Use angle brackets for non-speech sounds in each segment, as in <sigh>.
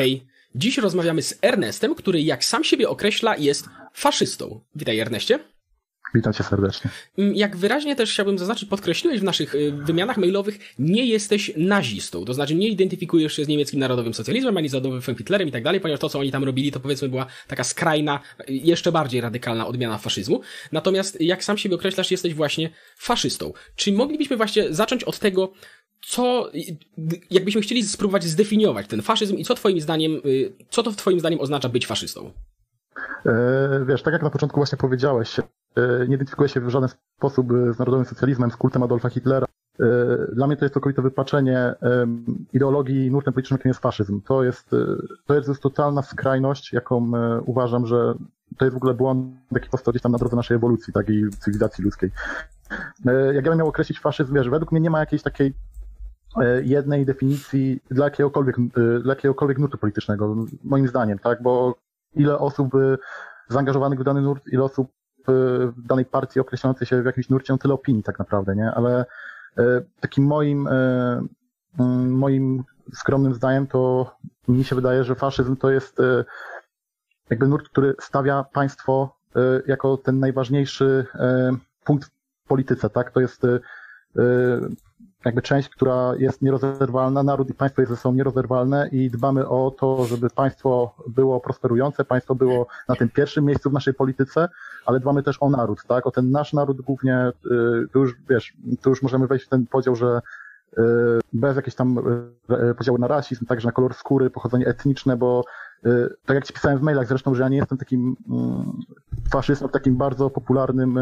Hej, dziś rozmawiamy z Ernestem, który jak sam siebie określa jest faszystą. Witaj Erneście. Witam cię serdecznie. Mm, jak wyraźnie też chciałbym zaznaczyć, podkreśliłeś w naszych y, wymianach mailowych, nie jesteś nazistą. To znaczy nie identyfikujesz się z niemieckim narodowym socjalizmem, ani z narodowym Hitlerem i tak dalej, ponieważ to, co oni tam robili, to powiedzmy była taka skrajna, y, jeszcze bardziej radykalna odmiana faszyzmu. Natomiast jak sam siebie określasz, jesteś właśnie faszystą. Czy moglibyśmy właśnie zacząć od tego, co, jakbyśmy chcieli spróbować zdefiniować ten faszyzm i co twoim zdaniem, y, co to twoim zdaniem oznacza być faszystą? E, wiesz, tak jak na początku właśnie powiedziałeś, e, nie identyfikuję się w żaden sposób z narodowym socjalizmem, z kultem Adolfa Hitlera. E, dla mnie to jest całkowite wypaczenie ideologii nurtem politycznym, jakim jest faszyzm. To jest, to jest totalna skrajność, jaką uważam, że to jest w ogóle błąd, jaki powstał gdzieś tam na drodze naszej ewolucji, tak i cywilizacji ludzkiej. Jak ja bym miał określić faszyzm, wiesz, według mnie nie ma jakiejś takiej jednej definicji dla jakiegokolwiek, dla jakiegokolwiek nurtu politycznego, moim zdaniem, tak, bo ile osób y, zaangażowanych w dany nurt, ile osób w danej partii określającej się w jakimś nurcie, tyle opinii tak naprawdę, nie? Ale takim moim, moim skromnym zdaniem to mi się wydaje, że faszyzm to jest jakby nurt, który stawia państwo jako ten najważniejszy punkt w polityce, tak? To jest jakby część, która jest nierozerwalna, naród i państwo jest ze sobą nierozerwalne i dbamy o to, żeby państwo było prosperujące, państwo było na tym pierwszym miejscu w naszej polityce, ale dbamy też o naród, tak? O ten nasz naród głównie, y, tu już, wiesz, tu już możemy wejść w ten podział, że y, bez jakiejś tam y, podziału na rasizm, także na kolor skóry, pochodzenie etniczne, bo tak jak ci pisałem w mailach zresztą, że ja nie jestem takim mm, faszystą takim bardzo popularnym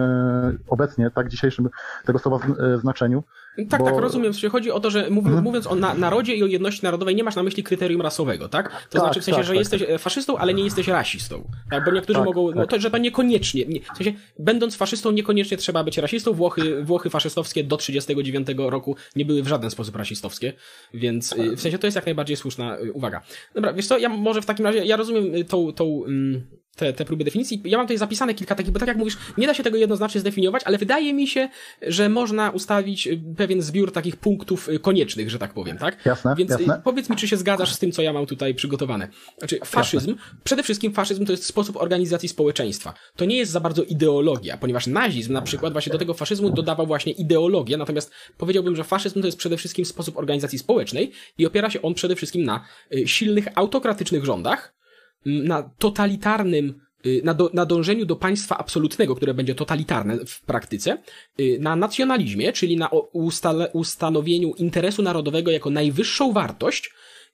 obecnie, tak, dzisiejszym tego słowa znaczeniu. Tak, bo... tak, rozumiem. Chodzi o to, że mów, mhm. mówiąc o na, narodzie i o jedności narodowej, nie masz na myśli kryterium rasowego, tak? To tak, znaczy w sensie, tak, że tak, jesteś tak. faszystą, ale nie jesteś rasistą. Tak? Bo niektórzy tak, mogą, no to, że to niekoniecznie, nie, w sensie, będąc faszystą, niekoniecznie trzeba być rasistą. Włochy, Włochy faszystowskie do 39 roku nie były w żaden sposób rasistowskie, więc y, w sensie to jest jak najbardziej słuszna y, uwaga. Dobra, wiesz co, ja może w takim razie, ja rozumiem y, tą, tą, mm, te, te próby definicji. Ja mam tutaj zapisane kilka takich, bo tak jak mówisz, nie da się tego jednoznacznie zdefiniować, ale wydaje mi się, że można ustawić y, pewien zbiór takich punktów y, koniecznych, że tak powiem, tak? Jasne, Więc y, jasne. powiedz mi, czy się zgadzasz z tym, co ja mam tutaj przygotowane. Znaczy, faszyzm, jasne. przede wszystkim faszyzm to jest sposób organizacji społeczeństwa. To nie jest za bardzo ideologia, ponieważ nazizm na przykład właśnie do tego faszyzmu dodawał właśnie ideologię, natomiast powiedziałbym, że faszyzm to jest przede wszystkim sposób organizacji społecznej i opiera się on przede wszystkim na silnych autokratycznych rządach, na totalitarnym y, na, do, na dążeniu do państwa absolutnego, które będzie totalitarne w praktyce, y, na nacjonalizmie, czyli na ustale, ustanowieniu interesu narodowego jako najwyższą wartość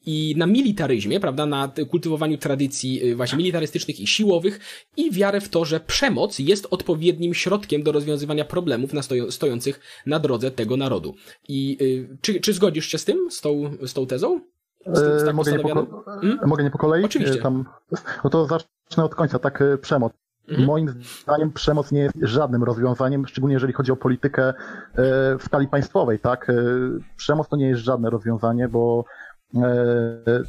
i na militaryzmie, prawda, na kultywowaniu tradycji y, właśnie militarystycznych i siłowych i wiarę w to, że przemoc jest odpowiednim środkiem do rozwiązywania problemów na stoją, stojących na drodze tego narodu. I czy, czy zgodzisz się z tym, z tą, z tą tezą? Z, tak mogę, nie po, hmm? mogę nie po kolei? Oczywiście. Tam, no to zacznę od końca, tak, e, przemoc. Mhm. Moim zdaniem przemoc nie jest żadnym rozwiązaniem, szczególnie jeżeli chodzi o politykę e, w skali państwowej, tak. E, przemoc to nie jest żadne rozwiązanie, bo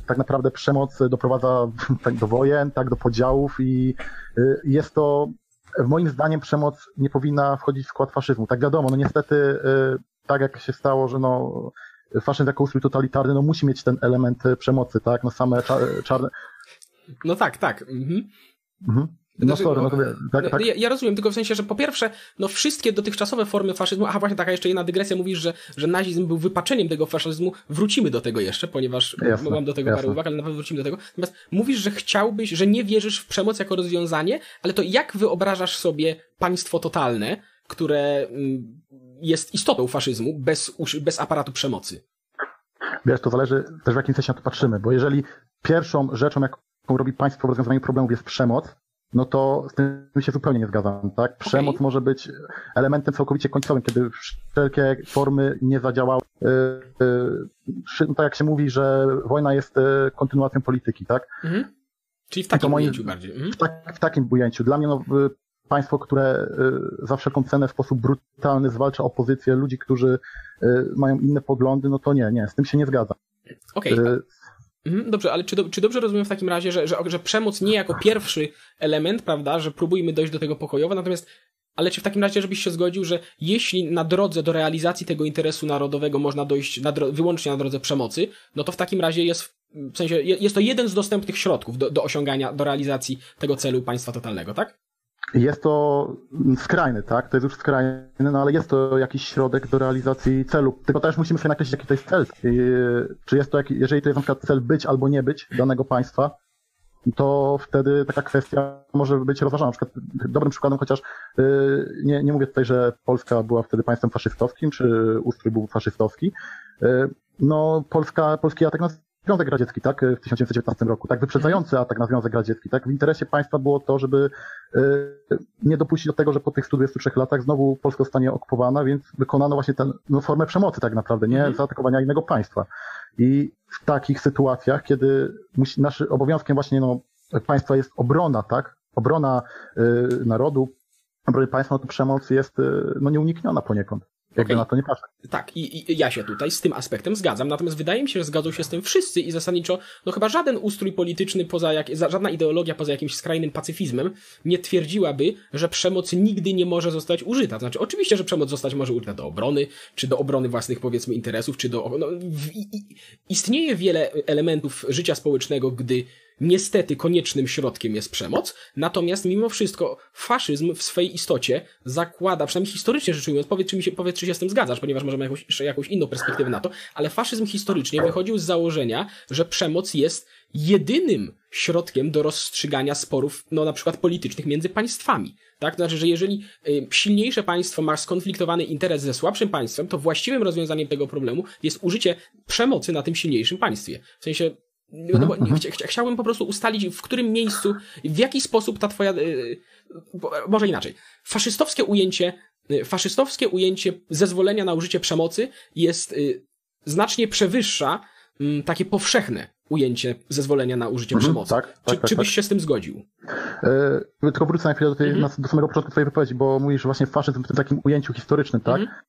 tak naprawdę przemoc doprowadza <laughs> tak, do wojen, tak, do podziałów i jest to, moim zdaniem przemoc nie powinna wchodzić w skład faszyzmu. Tak wiadomo, no niestety tak jak się stało, że no faszyzm jako ustrój totalitarny, no musi mieć ten element e, przemocy, tak? No same czarne... No tak, tak. Mhm. Mhm. No znaczy, sorry, no to tak, tak. Ja, ja, rozumiem, tylko w sensie, że po pierwsze, no wszystkie dotychczatowe formy faszyzmu, aha właśnie taka jeszcze jedna dygresja, mówisz, że, że nazizm był wypaczeniem tego faszyzmu, wrócimy do tego jeszcze, ponieważ jasne, mam do tego jasne. parę uwag, ale na pewno wrócimy do tego. Natomiast mówisz, że chciałbyś, że nie wierzysz w przemoc jako rozwiązanie, ale to jak wyobrażasz sobie państwo totalne, które mm, jest istotą faszyzmu bez, bez aparatu przemocy. Wiesz, to zależy też w jakim sensie na to patrzymy, bo jeżeli pierwszą rzeczą, jaką robi państwo w rozwiązaniu problemów jest przemoc, no to z tym się zupełnie nie zgadzam, tak? Przemoc okay. może być elementem całkowicie końcowym, kiedy wszelkie formy nie zadziałały. Yy, tak jak się mówi, że wojna jest yy, kontynuacją polityki, tak? Mhm. Czyli w takim ujęciu bardziej. Mhm. W, tak, w, takim ujęciu. Dla mnie no, państwo, które y, za wszelką cenę w sposób brutalny zwalcza opozycję, ludzi, którzy y, mają inne poglądy, no to nie, nie, z tym się nie zgadzam. Okej. Okay. Mhm, dobrze, ale czy, do, czy dobrze rozumiem w takim razie, że, że, że przemoc nie jako pierwszy element, prawda, że próbujmy dojść do tego pokojowo, natomiast ale czy w takim razie, żebyś się zgodził, że jeśli na drodze do realizacji tego interesu narodowego można dojść na wyłącznie na drodze przemocy, no to w takim razie jest w sensie jest to jeden z dostępnych środków do, do osiągania, do realizacji tego celu państwa totalnego, tak? Jest to skrajny, tak? To jest już skrajny, no ale jest to jakiś środek do realizacji celu. Tylko też musimy sobie nakreślić, jaki to jest cel. Czy jest to, jeżeli to jest na przykład cel być albo nie być danego państwa, to wtedy taka kwestia może być rozważana. Na przykład dobrym przykładem, chociaż yy, nie, nie mówię tutaj, że Polska była wtedy państwem faszystowskim, czy ustrój był faszystowski. Yy, no, Polska, polski atak Związek Radziecki, tak, w 1919 roku, tak, wyprzedzający atak na Związek Radziecki, tak, w interesie państwa było to, żeby yy, nie dopuścić do tego, że po tych 123 latach znowu Polska zostanie okupowana, więc wykonano właśnie tę no, formę przemocy tak naprawdę, nie, mhm. zaatakowania innego państwa. I w takich sytuacjach, kiedy musi, naszym obowiązkiem właśnie no, państwa jest obrona, tak? Obrona y, narodu, obrony państwa, no to przemoc jest y, no, nieunikniona poniekąd. Jakby okay. na to nie patrzę. Tak, i, i, ja się tutaj z tym aspektem zgadzam, natomiast wydaje mi się, że zgadzą się z tym wszyscy i zasadniczo, no chyba żaden ustrój polityczny poza jak, żadna ideologia poza jakimś skrajnym pacyfizmem nie twierdziłaby, że przemoc nigdy nie może zostać użyta. Znaczy, oczywiście, że przemoc zostać może użyta do obrony, czy do obrony własnych, powiedzmy, interesów, czy do, no, w, i, istnieje wiele elementów życia społecznego, gdy Niestety koniecznym środkiem jest przemoc, natomiast mimo wszystko faszyzm w swej istocie zakłada, przynajmniej historycznie rzecz ujmując, powiedz czy, mi się, powiedz, czy się z tym zgadzasz, ponieważ możemy jakąś, jakąś inną perspektywę na to, ale faszyzm historycznie wychodził z założenia, że przemoc jest jedynym środkiem do rozstrzygania sporów, no na przykład politycznych między państwami. Tak? To znaczy, że jeżeli y, silniejsze państwo ma skonfliktowany interes ze słabszym państwem, to właściwym rozwiązaniem tego problemu jest użycie przemocy na tym silniejszym państwie. W sensie no, mhm, ch ch chciałbym po prostu ustalić, w którym miejscu, w jaki sposób ta twoja, yy, może inaczej, faszystowskie ujęcie, yy, faszystowskie ujęcie zezwolenia na użycie przemocy jest yy, znacznie przewyższa mm, takie powszechne ujęcie zezwolenia na użycie mhm, przemocy. Tak, tak, czy, tak, czy byś tak. się z tym zgodził? Yy, tylko wrócę na chwilę do, tej, mhm. do samego początku twojej wypowiedzi, bo mówisz właśnie faszyzm w tym takim ujęciu historycznym, tak? Mhm.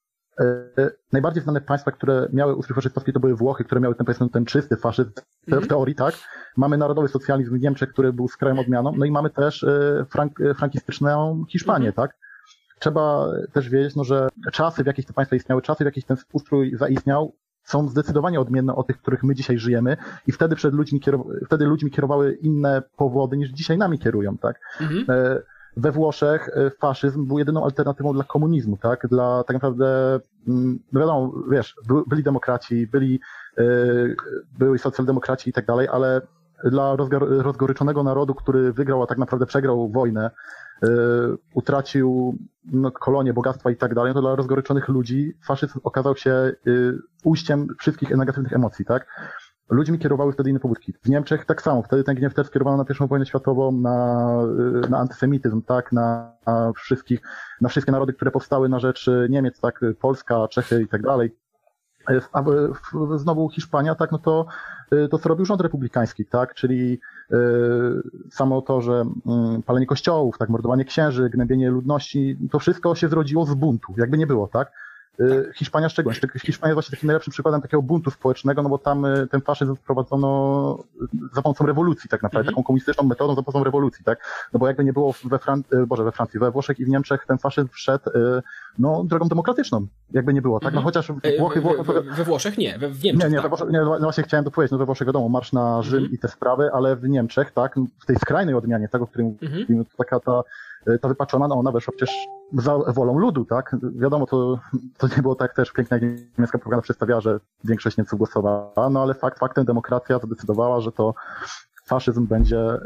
E, najbardziej znane państwa, które miały ustrój faszystowski, to były Włochy, które miały ten, powiedzmy, ten czysty faszyzm mm -hmm. w teorii, tak. Mamy narodowy socjalizm w Niemczech, który był z krajem odmianą, no i mamy też e, frank, e, frankistyczną Hiszpanię, mm -hmm. tak. Trzeba też wiedzieć, no, że czasy, w jakich te państwa istniały, czasy, w jakich ten ustrój zaistniał, są zdecydowanie odmienne od tych, w których my dzisiaj żyjemy i wtedy przed ludźmi, wtedy ludźmi kierowały inne powody niż dzisiaj nami kierują, tak. Mm -hmm we Włoszech e, faszyzm był jedyną alternatywą dla komunizmu, tak? Dla tak naprawdę, mm, no wiadomo, wiesz, byli demokraci, byli, e, byli socjaldemokraci i tak dalej, ale dla rozgoryczonego narodu, który wygrał, a tak naprawdę przegrał wojnę, e, utracił no, kolonie, bogactwa i tak dalej, to dla rozgoryczonych ludzi faszyzm okazał się ujściem wszystkich negatywnych emocji, tak? Ludźmi kierowały wtedy inne pobudki. W Niemczech tak samo, wtedy ten gniew też skierowano na pierwszą wojnę światową, na, y, na antysemityzm, tak, na, na wszystkich, na wszystkie narody, które powstały na rzecz Niemiec, tak, Polska, Czechy i tak dalej. A znowu Hiszpania, tak, no to y, to, co robił rząd republikański, tak, czyli y, samo to, że y, palenie kościołów, tak, mordowanie księży, gnębienie ludności, to wszystko się zrodziło z buntu, jakby nie było, tak. Y, Hiszpania szczególnie. Hiszpania jest właśnie takim najlepszym przykładem takiego buntu społecznego, no bo tam y, ten faszyzm wprowadzono za pomocą rewolucji tak naprawdę, mm -hmm. taką komunistyczną metodą za pomocą rewolucji, tak? No bo jakby nie było we Francji, Boże, we Francji, we Włoszech i w Niemczech ten faszyzm wszedł no, drogą demokratyczną, jakby nie było, tak? No mhm. chociaż Włochy... Włochy we, we Włoszech nie, we, w Niemczech Nie, nie, tak. we Włoszech, nie, no właśnie chciałem to powiedzieć, no we Włoszech wiadomo, marsz na Rzym mm -hmm. i te sprawy, ale w Niemczech, tak, w tej skrajnej odmianie tego, o którym mm -hmm. mówimy, to taka ta E, ta wypaczona, no ona weszła przecież za wolą ludu, tak? Wiadomo, to, to nie było tak też piękna niemiecka propaganda przedstawiała, że większość Niemców głosowała, no ale fakt faktem demokracja zadecydowała, że to faszyzm będzie e,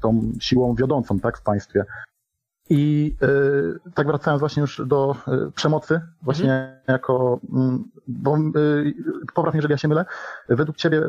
tą siłą wiodącą, tak, w państwie. I yy, tak wracając właśnie już do y, przemocy, właśnie mhm. jako, y, bo y, popraw mnie, jeżeli ja się mylę, według ciebie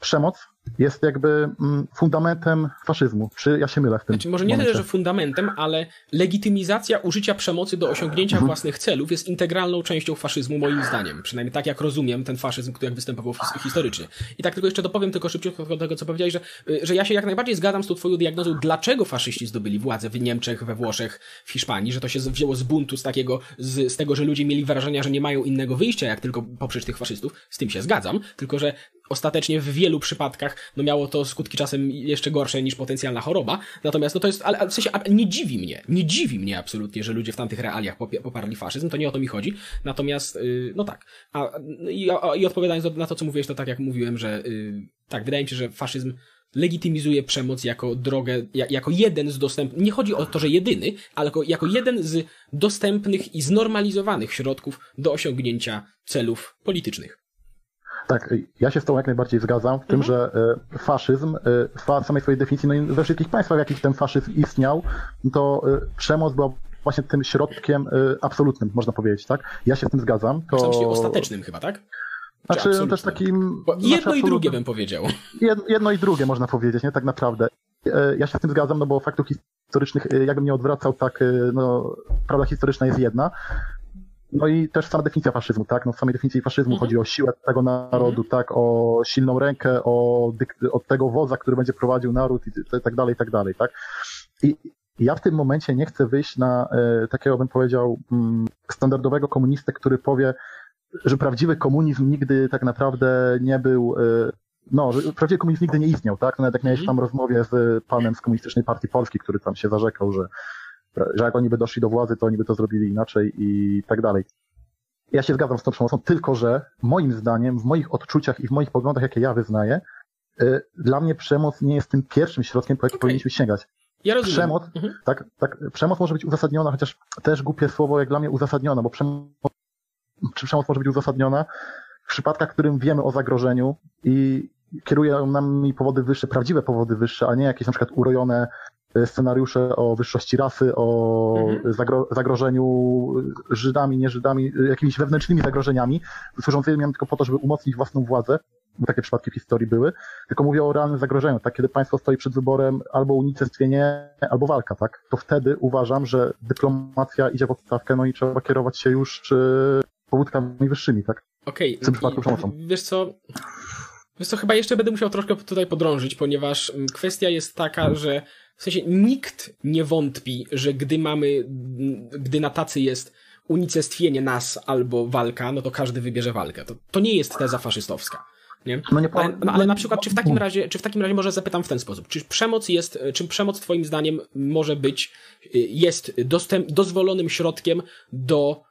przemoc jest jakby mm, fundamentem faszyzmu. Czy ja się mylę w tym? Znaczy, może nie tyle, że fundamentem, ale legitymizacja użycia przemocy do osiągnięcia mhm. własnych celów jest integralną częścią faszyzmu, moim zdaniem. Przynajmniej tak, jak rozumiem ten faszyzm, który jak występował historycznie. I tak tylko jeszcze dopowiem tylko szybciutko do tego, co powiedziałeś, że, że ja się jak najbardziej zgadzam z tą twoją diagnozą, dlaczego faszyści zdobyli władzę w Niemczech, we Włoszech, w Hiszpanii, że to się wzięło z buntu, z takiego, z, z tego, że ludzie mieli wrażenia, że nie mają innego wyjścia, jak tylko poprzeć tych faszystów. Z tym się zgadzam, tylko że ostatecznie w wielu przypadkach no miało to skutki czasem jeszcze gorsze niż potencjalna choroba. Natomiast no to jest, ale, w sensie nie dziwi mnie, nie dziwi mnie absolutnie, że ludzie w tamtych realiach poparli faszyzm, to nie o to mi chodzi. Natomiast, yy, no tak. A, i, a, I odpowiadając na to, co mówiłeś, to tak jak mówiłem, że yy, tak, wydaje mi się, że faszyzm legitymizuje przemoc jako drogę, jako jeden z dostępnych, nie chodzi o to, że jedyny, ale jako jeden z dostępnych i znormalizowanych środków do osiągnięcia celów politycznych. Tak, ja się z tą jak najbardziej zgadzam w tym, mhm. że e, faszyzm w samej swojej definicji, no i we wszystkich państwach, w jakich ten faszyzm istniał, to e, przemoc była właśnie tym środkiem e, absolutnym, można powiedzieć, tak? Ja się z tym zgadzam. To... Ostatecznym chyba, tak? Znaczy, no też takim... Bo jedno i drugie bym powiedział. Jedno i drugie można powiedzieć, nie? Tak naprawdę. Ja się z tym zgadzam, no bo faktów historycznych, jakbym nie odwracał, tak, no, prawda historyczna jest jedna. No i też sama definicja faszyzmu, tak? No w samej definicji faszyzmu mhm. chodzi o siłę tego narodu, mhm. tak? O silną rękę, o, od tego wodza, który będzie prowadził naród i tak dalej, i tak dalej, tak? I ja w tym momencie nie chcę wyjść na e, takiego, bym powiedział, mm, standardowego komunistę, który powie, że prawdziwy komunizm nigdy tak naprawdę nie był, e, no, że prawdziwy komunizm nigdy nie istniał, tak? No, nawet jak miałeś mhm. tam rozmowie z panem z Komunistycznej Partii Polski, który tam się zarzekał, że że jak oni by doszli do władzy, to oni by to zrobili inaczej i tak dalej. Ja się zgadzam z tą przemocą, tylko że moim zdaniem, w moich odczuciach i w moich poglądach, jakie ja wyznaję, y, dla mnie przemoc nie jest tym pierwszym środkiem, po jaki okay. powinniśmy sięgać. Ja rozumiem. Przemoc, mhm. tak, tak, przemoc może być uzasadniona, chociaż też głupie słowo jak dla mnie uzasadniona, bo przemoc, czy przemoc może być uzasadniona w przypadkach, w którym wiemy o zagrożeniu i kierują nami powody wyższe, prawdziwe powody wyższe, a nie jakieś na przykład urojone scenariusze o wyższości rasy, o mhm. zagro zagrożeniu Żydami, nie Żydami, jakimiś wewnętrznymi zagrożeniami, służącymi tylko po to, żeby umocnić własną władzę, bo takie przypadki w historii były, tylko mówię o realnym zagrożeniu, tak, kiedy państwo stoi przed wyborem albo unicestwienie, albo walka, tak, to wtedy uważam, że dyplomacja idzie w odstawkę, no i trzeba kierować się już powódkami wyższymi, tak. Okej, okay. wiesz co, Wiesz co, chyba jeszcze będę musiał troszkę tutaj podrążyć, ponieważ mm, kwestia jest taka, że w sensie nikt nie wątpi, że gdy mamy, mm, gdy na tacy jest unicestwienie nas albo walka, no to każdy wybierze walkę. To, to nie jest teza faszystowska. Nie? No nie ale, no, ale na przykład, czy w takim razie, czy w takim razie może zapytam w ten sposób, czy przemoc jest, czy przemoc twoim zdaniem może być, y, jest dostęp, dozwolonym środkiem do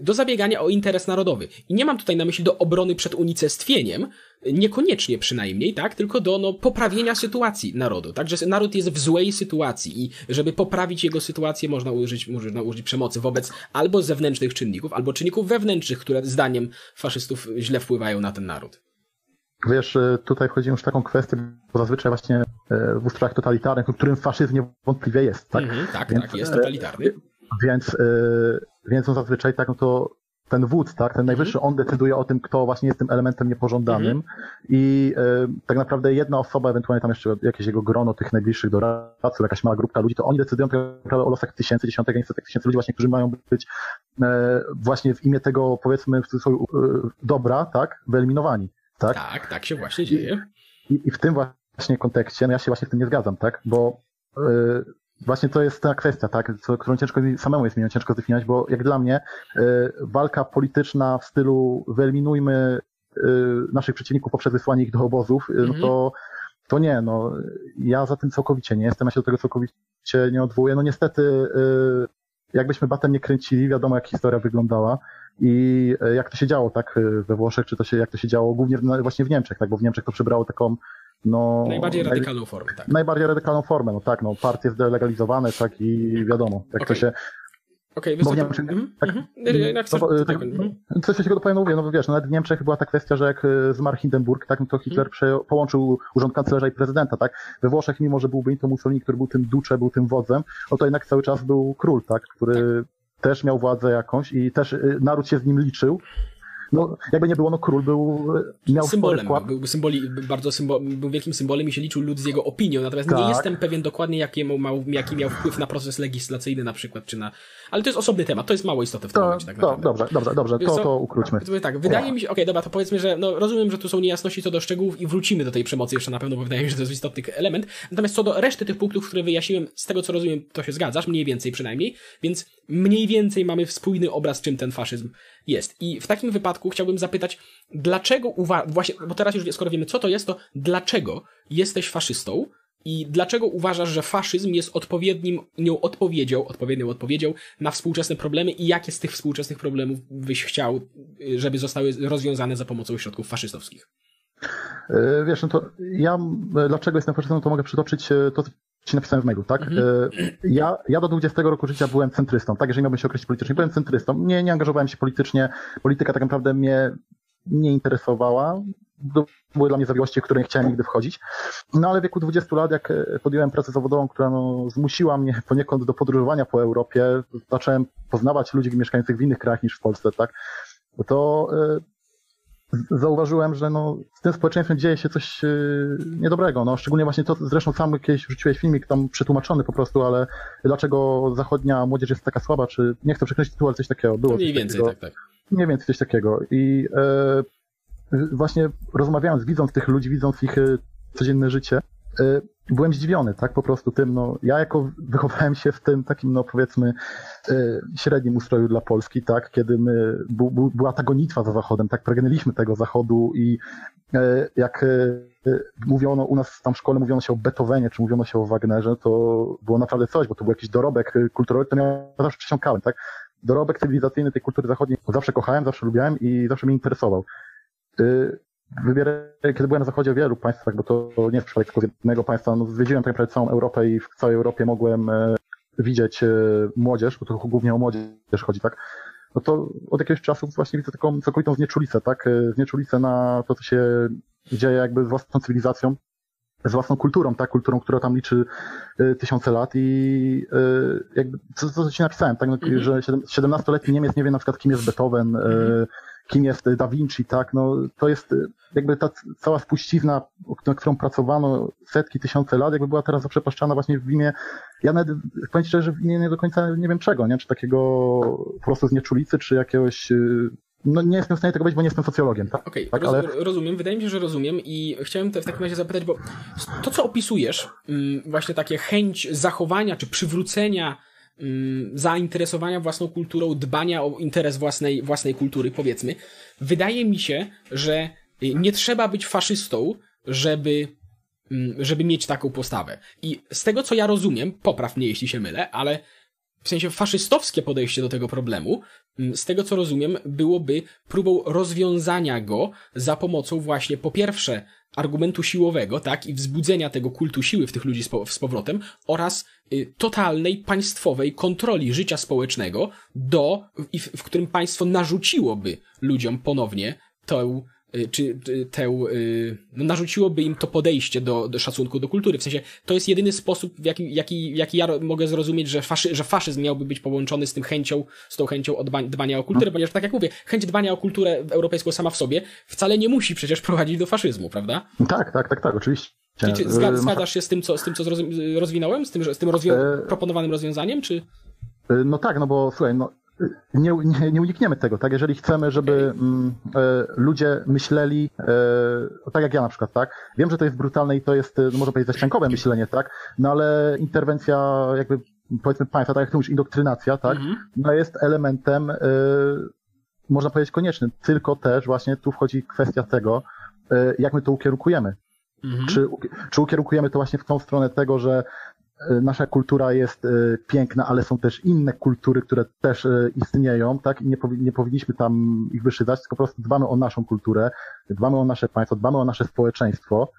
do zabiegania o interes narodowy. I nie mam tutaj na myśli do obrony przed unicestwieniem, niekoniecznie przynajmniej, tak, tylko do no, poprawienia sytuacji narodu. Także naród jest w złej sytuacji i żeby poprawić jego sytuację można użyć, można użyć przemocy wobec albo zewnętrznych czynników, albo czynników wewnętrznych, które zdaniem faszystów źle wpływają na ten naród. Wiesz, y, tutaj wchodzimy już w taką kwestię, bo zazwyczaj właśnie y, w ustrojach totalitarnych, w którym faszyzm niewątpliwie jest, tak? -hmm, tak, Więc, tak, jest totalitarny. Więc więc on zazwyczaj tak, no to ten wódz, tak, ten najwyższy, on decyduje o tym, kto właśnie jest tym elementem niepożądanym. I e, tak naprawdę jedna osoba, ewentualnie tam jeszcze jakieś jego grono tych najbliższych doradców, jakaś mała grupka ludzi, to oni decydują tak naprawdę o losach tysięcy, dziesiątek, setek tysięcy ludzi właśnie, którzy mają być e, właśnie w imię tego, powiedzmy, w cudzysłowie, e, dobra, tak, wyeliminowani, tak? Tak, tak się właśnie dzieje. I, i w tym właśnie kontekście, no ja się właśnie w tym nie zgadzam, tak, bo Właśnie to jest ta kwestia, tak, co, którą ciężko samemu jest mi ciężko zdefiniować, bo jak dla mnie y, walka polityczna w stylu wyeliminujmy y, naszych przeciwników poprzez wysłanie ich do obozów, y, no mhm. to, to nie, no ja za tym całkowicie nie jestem, ja się do tego całkowicie nie odwołuję. No niestety, y, jakbyśmy batem nie kręcili, wiadomo jak historia wyglądała i y, jak to się działo, tak, we Włoszech, czy to się, jak to się działo głównie właśnie w Niemczech, tak, bo w Niemczech to przybrało taką no, najbardziej radykalną formę, tak. Najbardziej radykalną formę, no tak, no partie zdelegalizowane, tak i wiadomo, jak okay. to się... Okej, okay, wysoko... Niemczech, mm -hmm. tak, mm -hmm. Coś się powiem, mówię, no wiesz, no, nawet w Niemczech była ta kwestia, że jak e, zmarł Hindenburg, tak, no to Hitler mhm. połączył urząd kanclerza i prezydenta, tak. We Włoszech, mimo że był Benito Mussolini, który był tym ducze, był tym wodzem, no to jednak cały czas był król, tak, który tak. też miał władzę jakąś i też e, naród się z nim liczył no, jakby nie było, no król był, miał symbolem, był, symboli, bardzo symbol, był wielkim symbolem i się liczył lud z jego opinią, natomiast tak. nie jestem pewien dokładnie, jaki miał, jaki miał wpływ na proces legislacyjny na przykład, czy na, ale to jest osobny temat, to jest mało istotne w tym to, momencie, tak to, Dobrze, dobrze, dobrze, to, to ukróćmy. Tak, wydaje mi się, okej, okay, dobra, to powiedzmy, że no, rozumiem, że tu są niejasności co do szczegółów i wrócimy do tej przemocy jeszcze na pewno, bo wydaje mi się, że to jest istotny element, natomiast co do reszty tych punktów, które wyjaśniłem, z tego co rozumiem, to się zgadzasz, mniej więcej przynajmniej, więc mniej więcej mamy spójny obraz, czym ten faszyzm Jest. I w takim wypadku chciałbym zapytać, dlaczego uważasz, właśnie, bo teraz już skoro wiemy, co to jest, to dlaczego jesteś faszystą i dlaczego uważasz, że faszyzm jest odpowiednim nią odpowiedzią, odpowiednią odpowiedzią na współczesne problemy i jakie z tych współczesnych problemów byś chciał, żeby zostały rozwiązane za pomocą środków faszystowskich? E, wiesz, no to ja dlaczego jestem faszystą, to mogę przytoczyć e, to, ci napisałem w mailu, tak? Mhm. E, ja, ja do 20 roku życia byłem centrystą, tak? Jeżeli miałbym się określić politycznie, byłem centrystą. Nie, nie angażowałem się politycznie. Polityka tak naprawdę mnie nie interesowała. Były dla mnie zawiłości, w które nie chciałem nigdy wchodzić. No ale w wieku 20 lat, jak podjąłem pracę zawodową, która no, zmusiła mnie poniekąd do podróżowania po Europie, zacząłem poznawać ludzi mieszkających w innych krajach niż w Polsce, tak? To zauważyłem, że no, z tym społeczeństwem dzieje się coś yy, niedobrego. No, szczególnie właśnie to, zresztą sam kiedyś wrzuciłeś filmik tam przetłumaczony po prostu, ale dlaczego zachodnia młodzież jest taka słaba, czy nie chcę przekreślić tytułu, ale coś takiego było. Mniej więcej, takiego, tak, tak. Mniej więcej coś takiego. I yy, właśnie rozmawiając, widząc tych ludzi, widząc ich yy, codzienne życie, byłem zdziwiony, tak, po prostu tym, no, ja jako wychowałem się w tym takim, no, powiedzmy, y, średnim ustroju dla Polski, tak, kiedy my, bu, bu, była ta gonitwa za Zachodem, tak, pragnęliśmy tego Zachodu i y, jak mówiono u nas tam w szkole, mówiono się o Beethovenie, czy mówiono się o Wagnerze, to było naprawdę coś, bo to był jakiś dorobek kulturowy, to ja zawsze przesiąkałem, tak, dorobek cywilizacyjny tej kultury zachodniej zawsze kochałem, zawsze lubiałem i zawsze mnie interesował wybierałem, kiedy byłem na zachodzie w wielu państwach, bo to nie jest przypadek tylko z jednego państwa, no zwiedziłem tak naprawdę całą Europę i w całej Europie mogłem e, widzieć e, młodzież, bo to głównie o młodzież chodzi, tak? No to od jakiegoś czasu właśnie widzę taką całkowitą znieczulicę, tak? E, znieczulicę na to, co się dzieje jakby z własną cywilizacją, z własną kulturą, tak? Kulturą, która tam liczy tysiące lat i jakby, co, co ci napisałem, tak? No, mhm. że 17-letni Niemiec nie wie na przykład, kim jest Beethoven, mhm kim jest Da Vinci, tak, no to jest y, jakby ta cała spuścizna, nad którą pracowano setki, tysiące lat, jakby była teraz zaprzepaszczana właśnie w imię, ja nawet, powiem szczerze, w imię nie do końca nie wiem czego, nie, czy takiego po prostu znieczulicy, czy jakiegoś y, no nie jestem w stanie tego powiedzieć, bo nie jestem socjologiem, tak? Okej, okay, tak, roz, ale... rozumiem, wydaje mi się, że rozumiem i chciałem te w takim razie zapytać, bo to, co opisujesz, mm, właśnie takie chęć zachowania czy przywrócenia zainteresowania własną kulturą, dbania o interes własnej, własnej kultury, powiedzmy, wydaje mi się, że y, nie trzeba być faszystą, żeby, mm, żeby mieć taką postawę. I z tego, co ja rozumiem, popraw mnie, jeśli się mylę, ale w sensie faszystowskie podejście do tego problemu, mm, z tego co rozumiem, byłoby próbą rozwiązania go za pomocą właśnie po pierwsze argumentu siłowego, tak, i wzbudzenia tego kultu siły w tych ludzi z, z powrotem oraz y, totalnej państwowej kontroli życia społecznego do, w, w którym państwo narzuciłoby ludziom ponownie tę czy tę, y, no narzuciłoby im to podejście do, do szacunku do kultury. W sensie, to jest jedyny sposób, w jaki, jaki, jaki ja mogę zrozumieć, że, faszy, że faszyzm miałby być połączony z tym chęcią, z tą chęcią dbania o kulturę, no. ponieważ tak jak mówię, chęć dbania o kulturę europejską sama w sobie wcale nie musi przecież prowadzić do faszyzmu, prawda? Tak, tak, tak, tak, oczywiście. Czy, zgad, zgadzasz się z tym, co, z tym, co rozwinąłem? Z tym, z tym rozwią e, proponowanym rozwiązaniem, czy? No tak, no bo słuchaj, no nie, nie, nie unikniemy tego, tak? Jeżeli chcemy, żeby mm, e, ludzie myśleli e, tak jak ja na przykład, tak? Wiem, że to jest brutalne i to jest, no, może powiedzieć, zaściankowe myślenie, tak? No ale interwencja jakby powiedzmy państwa, tak jak ty mówisz, indoktrynacja, tak? Mhm. No jest elementem, e, można powiedzieć, koniecznym. Tylko też właśnie tu wchodzi kwestia tego, e, jak my to ukierunkujemy. Mhm. Czy, czy ukierunkujemy to właśnie w tą stronę tego, że E, nasza kultura jest e, piękna, ale są też inne kultury, które też e, istnieją, tak? I nie, powi nie powinniśmy tam ich wyszydzać, tylko po prostu dbamy o naszą kulturę, dbamy o nasze państwo, dbamy o nasze społeczeństwo.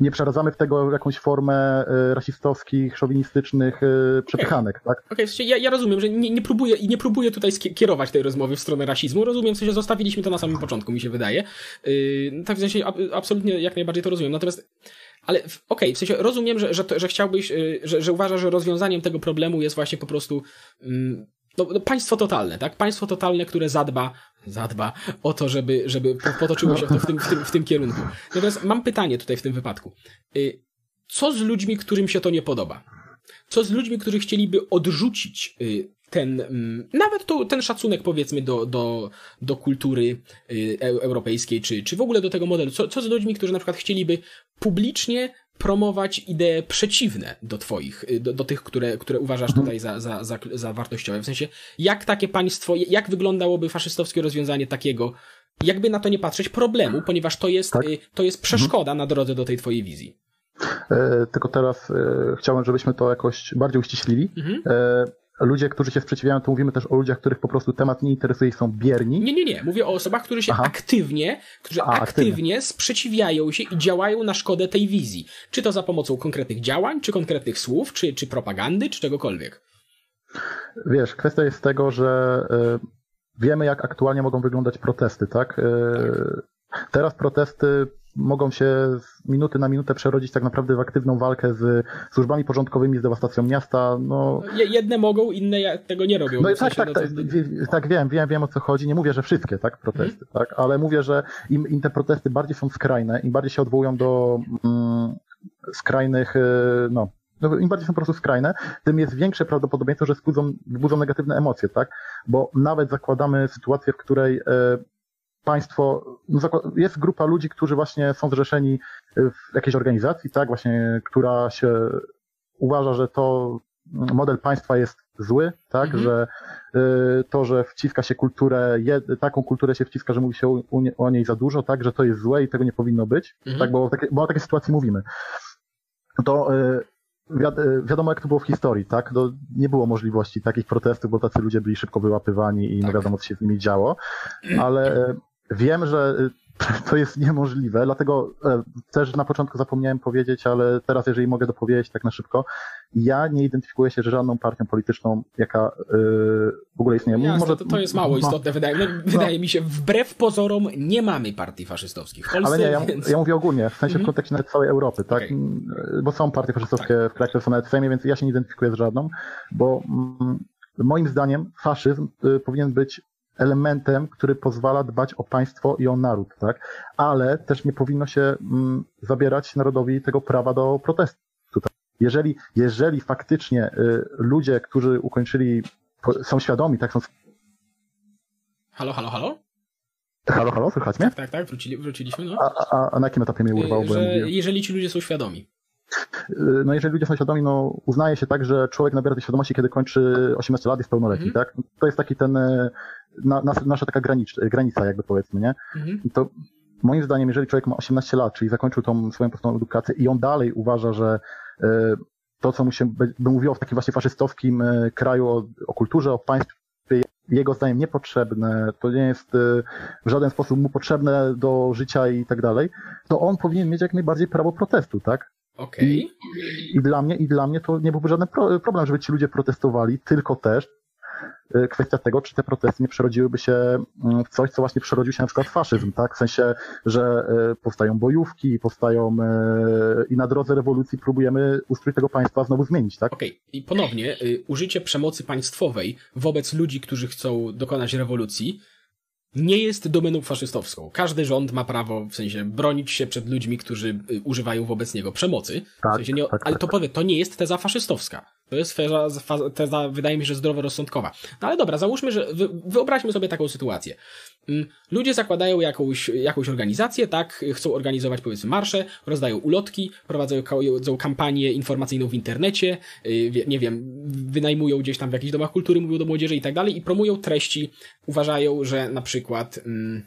Nie przeradzamy w tego jakąś formę rasistowskich, szowinistycznych przepychanek, tak? Okej, okay, ja, ja rozumiem, że nie, nie próbuję nie próbuję tutaj kierować tej rozmowy w stronę rasizmu. Rozumiem, w sensie zostawiliśmy to na samym początku, mi się wydaje. Yy, tak w sensie absolutnie jak najbardziej to rozumiem. Natomiast ale okej, okay, w sensie rozumiem, że, że, że chciałbyś, y, że, że uważasz, że rozwiązaniem tego problemu jest właśnie po prostu mm, no, no, państwo totalne, tak? Państwo totalne, które zadba, zadba o to, żeby, żeby potoczyło się to w tym, w, tym, w tym kierunku. Natomiast mam pytanie tutaj w tym wypadku. Y, co z ludźmi, którym się to nie podoba? Co z ludźmi, którzy chcieliby odrzucić y, ten, mm, nawet to, ten szacunek powiedzmy do, do, do kultury y, europejskiej, czy, czy w ogóle do tego modelu. Co, co z ludźmi, którzy na przykład chcieliby publicznie promować idee przeciwne do twoich, y, do, do tych, które, które uważasz Mhm. tutaj za, za, za, za wartościowe. W sensie, jak takie państwo, jak wyglądało faszystowskie rozwiązanie takiego, jakby na to nie patrzeć, problemu, ponieważ to jest, Tak. y, to jest przeszkoda na drodze do tej twojej wizji. E, Tylko teraz e, chciałem, żebyśmy to jakoś bardziej uściślili. Mhm. E, Ludzie, którzy się sprzeciwiają, to mówimy też o ludziach, których po prostu temat nie interesuje i są bierni. Nie, nie, nie. Mówię o osobach, które się Aha. aktywnie, którzy A, aktywnie, aktywnie. sprzeciwiają się i działają na szkodę tej wizji. Czy to za pomocą konkretnych działań, czy konkretnych słów, czy, czy propagandy, czy czegokolwiek. Wiesz, kwestia jest tego, że e, wiemy, jak aktualnie mogą wyglądać protesty, tak? E, Teraz protesty mogą się z minuty na minutę przerodzić tak naprawdę w aktywną walkę z służbami porządkowymi, z dewastacją miasta. No, Je- Jedne mogą, inne tego nie robią. No i tak, tak, no tak, tak, wiem, wiem, wiem o co chodzi. Nie mówię, że wszystkie, tak, protesty, Mhm. tak, ale mówię, że im, im te protesty bardziej są skrajne, im bardziej się odwołują do mm, skrajnych, y, no, no, im bardziej są po prostu skrajne, tym jest większe prawdopodobieństwo, że wzbudzą, wzbudzą negatywne emocje, tak, bo nawet zakładamy sytuację, w której y, państwo, no, jest grupa ludzi, którzy właśnie są zrzeszeni w jakiejś organizacji, tak, właśnie, która się uważa, że to model państwa jest zły, tak, Mhm. że y, to, że wciska się kulturę, jed, taką kulturę się wciska, że mówi się o, o nie- o niej za dużo, tak, że to jest złe i tego nie powinno być, Mhm. tak, bo o, takie, bo o takiej sytuacji mówimy. To y, wiad, y, wiadomo, jak to było w historii, tak, no, nie było możliwości takich protestów, bo tacy ludzie byli szybko wyłapywani i no Tak. wiadomo, co się z nimi działo, ale <clears throat> y, wiem, że y, <laughs> to jest niemożliwe, dlatego e, też na początku zapomniałem powiedzieć, ale teraz, jeżeli mogę dopowiedzieć tak na szybko, ja nie identyfikuję się z żadną partią polityczną, jaka y, w ogóle istnieje. Jasne, to, to jest mało ma- istotne, wydaje, no, wydaje mi się. Wbrew pozorom nie mamy partii faszystowskich w Polsce, Ale nie, ja, więc... ja mówię ogólnie, w sensie Mhm. w kontekście nawet całej Europy, tak? Tak. Bo są partie faszystowskie w krajach, które są nawet w Sejmie, więc ja się nie identyfikuję z żadną, bo mm, moim zdaniem faszyzm y, powinien być elementem, który pozwala dbać o państwo i o naród, tak? Ale też nie powinno się mm, zabierać narodowi tego prawa do protestu. Tutaj. Jeżeli, jeżeli faktycznie y, ludzie, którzy ukończyli, po- są świadomi, tak, są... Halo, halo, halo? Halo, halo, słychać mnie? Tak, tak, wrócili, wróciliśmy, no. A, a, a na jakim etapie mnie? Y, ja że jeżeli ci ludzie są świadomi. No jeżeli ludzie są świadomi, no uznaje się tak, że człowiek nabiera tej świadomości, kiedy kończy 18 lat, jest pełnoletni, Mhm. tak? To jest taki ten, e, na, nas, nasza taka granicz, granica jakby powiedzmy, nie? Mhm. To moim zdaniem, jeżeli człowiek ma 18 lat, czyli zakończył tą swoją podstawową edukację i on dalej uważa, że to, co mu się by, mówiło w takim właśnie faszystowskim kraju o, o kulturze, o państwie, jego zdaniem niepotrzebne, to nie jest w żaden sposób mu potrzebne do życia i tak dalej, to on powinien mieć jak najbardziej prawo protestu, tak? Okej. I dla mnie, i dla mnie to nie byłby żaden pro, problem, żeby ci ludzie protestowali, tylko też y, kwestia tego, czy te protesty nie przerodziłyby się mm, w coś, co właśnie przerodził się na przykład faszyzm, tak? W sensie, że y, powstają bojówki, powstają y, i na drodze rewolucji próbujemy ustrój tego państwa znowu zmienić, tak? Okej, i ponownie, y, użycie przemocy państwowej wobec ludzi, którzy chcą dokonać rewolucji, nie jest domeną faszystowską. Każdy rząd ma prawo, w sensie, bronić się przed ludźmi, którzy y, używają wobec niego przemocy. Tak, w sensie nie, tak, ale tak, to powie, to nie jest teza faszystowska. To jest teza, wydaje mi się, zdroworozsądkowa. No ale dobra, załóżmy, że wy, wyobraźmy sobie taką sytuację. Mm, Ludzie zakładają jakąś, jakąś organizację, tak, chcą organizować powiedzmy marsze, rozdają ulotki, prowadzą, kampanię informacyjną w internecie, y, nie wiem, wynajmują gdzieś tam w jakichś domach kultury, mówią do młodzieży i tak dalej i promują treści, uważają, że na przykład, mm,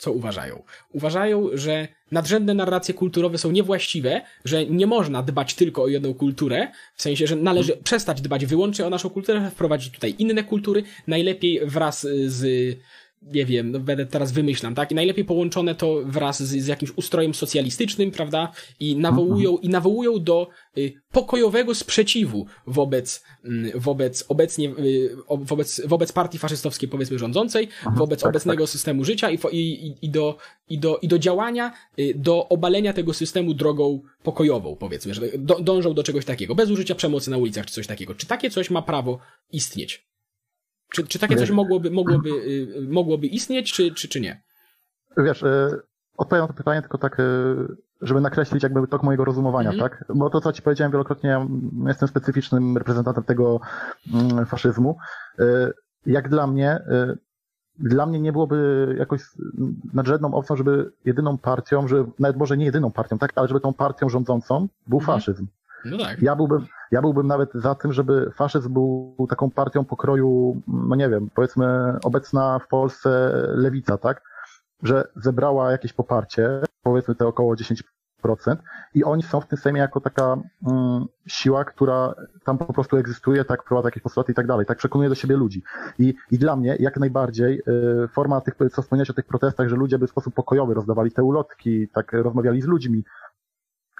co uważają? Uważają, że nadrzędne narracje kulturowe są niewłaściwe, że nie można dbać tylko o jedną kulturę, w sensie, że należy przestać dbać wyłącznie o naszą kulturę, wprowadzić tutaj inne kultury, najlepiej wraz z nie wiem, no będę teraz wymyślam, tak? I najlepiej połączone to wraz z, z jakimś ustrojem socjalistycznym, prawda? I nawołują, i nawołują do y, pokojowego sprzeciwu wobec, mm, wobec obecnie, y, wobec, wobec partii faszystowskiej, powiedzmy, rządzącej, wobec tak, obecnego systemu życia i, i, i, do, i, do, i do działania, y, do obalenia tego systemu drogą pokojową, powiedzmy, że do, dążą do czegoś takiego, bez użycia przemocy na ulicach czy coś takiego. Czy takie coś ma prawo istnieć? Czy, czy takie coś mogłoby, mogłoby, y, mogłoby istnieć, czy, czy, czy nie? Wiesz, y, odpowiem na to pytanie tylko tak, y, żeby nakreślić jakby tok mojego rozumowania, Mhm. tak? Bo to, co ci powiedziałem wielokrotnie, ja jestem specyficznym reprezentantem tego mm, faszyzmu. Jak dla mnie, dla mnie nie byłoby jakoś nadrzędną opcją, żeby jedyną partią, że nawet może nie jedyną partią, tak, ale żeby tą partią rządzącą był mhm. faszyzm. No tak. Ja byłbym, ja byłbym nawet za tym, żeby faszyzm był taką partią pokroju, no nie wiem, powiedzmy obecna w Polsce lewica, tak? Że zebrała jakieś poparcie, powiedzmy te około 10%, i oni są w tym Sejmie jako taka mm, siła, która tam po prostu egzystuje, tak wprowadza jakieś postulaty i tak dalej, tak przekonuje do siebie ludzi. I, i dla mnie jak najbardziej y, forma tych, co wspomniałeś o tych protestach, że ludzie by w sposób pokojowy rozdawali te ulotki, tak rozmawiali z ludźmi,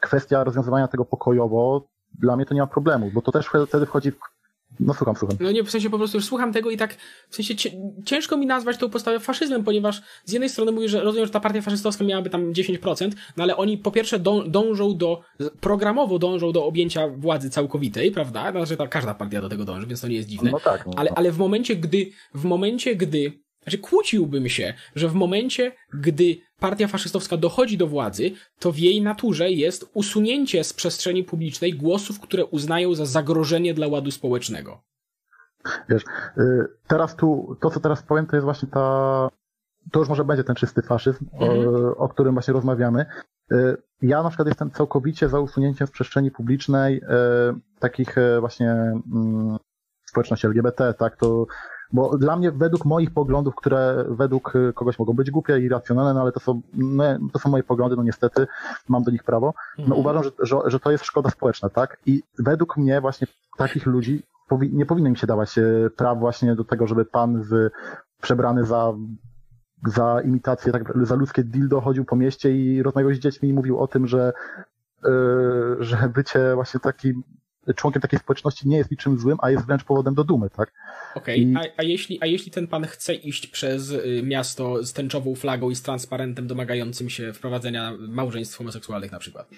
kwestia rozwiązywania tego pokojowo, dla mnie to nie ma problemu, bo to też wtedy wchodzi w no słucham, słucham. No nie, w sensie po prostu już słucham tego i tak, w sensie ciężko mi nazwać tą postawę faszyzmem, ponieważ z jednej strony mówię, że rozumiem, że ta partia faszystowska miałaby tam 10%, no ale oni po pierwsze dążą do, programowo dążą do objęcia władzy całkowitej, prawda? Znaczy ta, każda partia do tego dąży, więc to nie jest dziwne. No tak. No, ale, ale w momencie, gdy, w momencie, gdy znaczy, kłóciłbym się, że w momencie, gdy partia faszystowska dochodzi do władzy, to w jej naturze jest usunięcie z przestrzeni publicznej głosów, które uznają za zagrożenie dla ładu społecznego. Wiesz, y, teraz tu, to co teraz powiem, to jest właśnie ta, to już może będzie ten czysty faszyzm, mhm. o, o, którym właśnie rozmawiamy. Y, ja na przykład jestem całkowicie za usunięciem z przestrzeni publicznej y, takich właśnie mm, społeczności LGBT, tak, to bo dla mnie, według moich poglądów, które według kogoś mogą być głupie i racjonalne, no ale to są, no, to są moje poglądy, no niestety mam do nich prawo, no mhm. uważam, że, że, że to jest szkoda społeczna, tak? I według mnie właśnie takich ludzi powi nie powinno im się dawać e, praw właśnie do tego, żeby pan z, przebrany za za imitację, tak, za ludzkie dildo chodził po mieście i rozmawiał z dziećmi i mówił o tym, że, yy, że bycie właśnie takim członkiem takiej społeczności nie jest niczym złym, a jest wręcz powodem do dumy, tak? Okej, okay. a, a, jeśli, a jeśli ten pan chce iść przez y, miasto z tęczową flagą i z transparentem domagającym się wprowadzenia małżeństw homoseksualnych na przykład?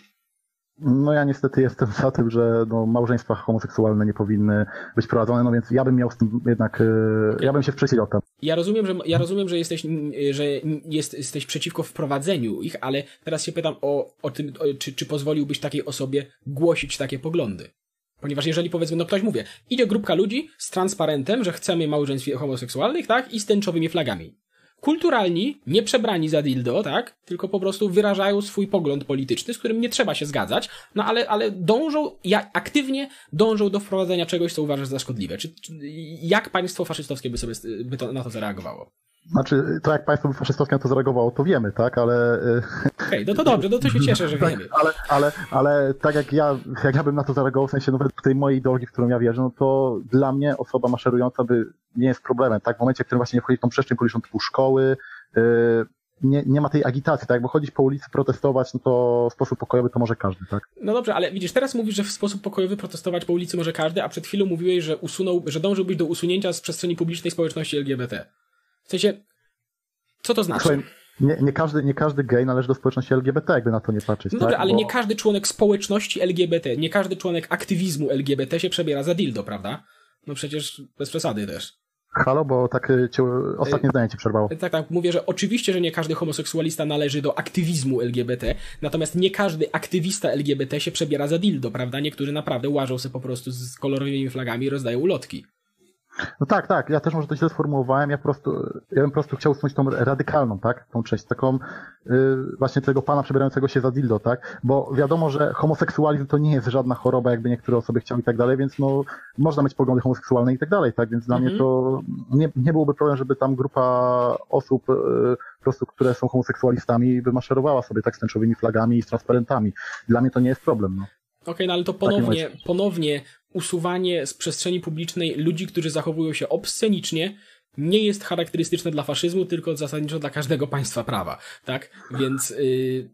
No ja niestety jestem za tym, że no, małżeństwa homoseksualne nie powinny być prowadzone, no więc ja bym miał z tym jednak, y, ja bym się sprzeciwiał temu. Ja rozumiem, że, ja rozumiem, że jesteś, że jest, jesteś przeciwko wprowadzeniu ich, ale teraz się pytam o, o tym, o, czy, czy pozwoliłbyś takiej osobie głosić takie poglądy? Ponieważ jeżeli powiedzmy, no ktoś mówię, idzie grupka ludzi z transparentem, że chcemy małżeństw homoseksualnych, tak, i z tęczowymi flagami. Kulturalni, nie przebrani za dildo, tak, tylko po prostu wyrażają swój pogląd polityczny, z którym nie trzeba się zgadzać, no ale, ale dążą, ja, aktywnie dążą do wprowadzenia czegoś, co uważasz za szkodliwe. Czy, czy jak państwo faszystowskie by sobie by to, na to zareagowało? Znaczy, to jak państwo faszystowskie na to zareagowało, to wiemy, tak, ale... Y, Okej, okay, no to dobrze, no to się cieszę, że tak, wiemy. Ale, ale, ale tak jak ja, jak ja bym na to zareagował, w sensie, no w tej mojej ideologii, w którą ja wierzę, no to dla mnie osoba maszerująca by nie jest problemem, tak, w momencie, w którym właśnie nie wchodzi w tą przestrzeń publiczną typu szkoły, yy, nie, nie ma tej agitacji, tak? Bo chodzić po ulicy, protestować, no to w sposób pokojowy to może każdy, tak? No dobrze, ale widzisz, teraz mówisz, że w sposób pokojowy protestować po ulicy może każdy, a przed chwilą mówiłeś, że usunął, że dążyłbyś do usunięcia z przestrzeni publicznej społeczności LGBT. Sensie, co to znaczy? Słuchaj, nie, nie, każdy, nie każdy gej należy do społeczności LGBT, jakby na to nie patrzeć. No tak? ale Bo... nie każdy członek społeczności LGBT, nie każdy członek aktywizmu LGBT się przebiera za dildo, prawda? No przecież bez przesady też. Halo, bo tak y, cię, ostatnie zdanie ci przerwało. Tak, tak, mówię, że oczywiście, że nie każdy homoseksualista należy do aktywizmu LGBT, natomiast nie każdy aktywista LGBT się przebiera za dildo, prawda? Niektórzy naprawdę łażą sobie po prostu z kolorowymi flagami i rozdają ulotki. No tak, tak, ja też może to źle sformułowałem, ja po prostu, ja bym po prostu chciał usunąć tą radykalną, tak, tą część, taką yy, właśnie tego pana przebierającego się za dildo, tak, bo wiadomo, że homoseksualizm to nie jest żadna choroba, jakby niektóre osoby chciały i tak dalej, więc no, można mieć poglądy homoseksualne i tak dalej, tak, więc dla mnie mhm. to nie, nie byłoby problem, żeby tam grupa osób yy, po prostu, które są homoseksualistami, wymaszerowała sobie tak z tęczowymi flagami i z transparentami. Dla mnie to nie jest problem, no. Okej, okay, no ale to ponownie, ponownie usuwanie z przestrzeni publicznej ludzi, którzy zachowują się obscenicznie, nie jest charakterystyczne dla faszyzmu, tylko zasadniczo dla każdego państwa prawa, tak? Więc... Yy,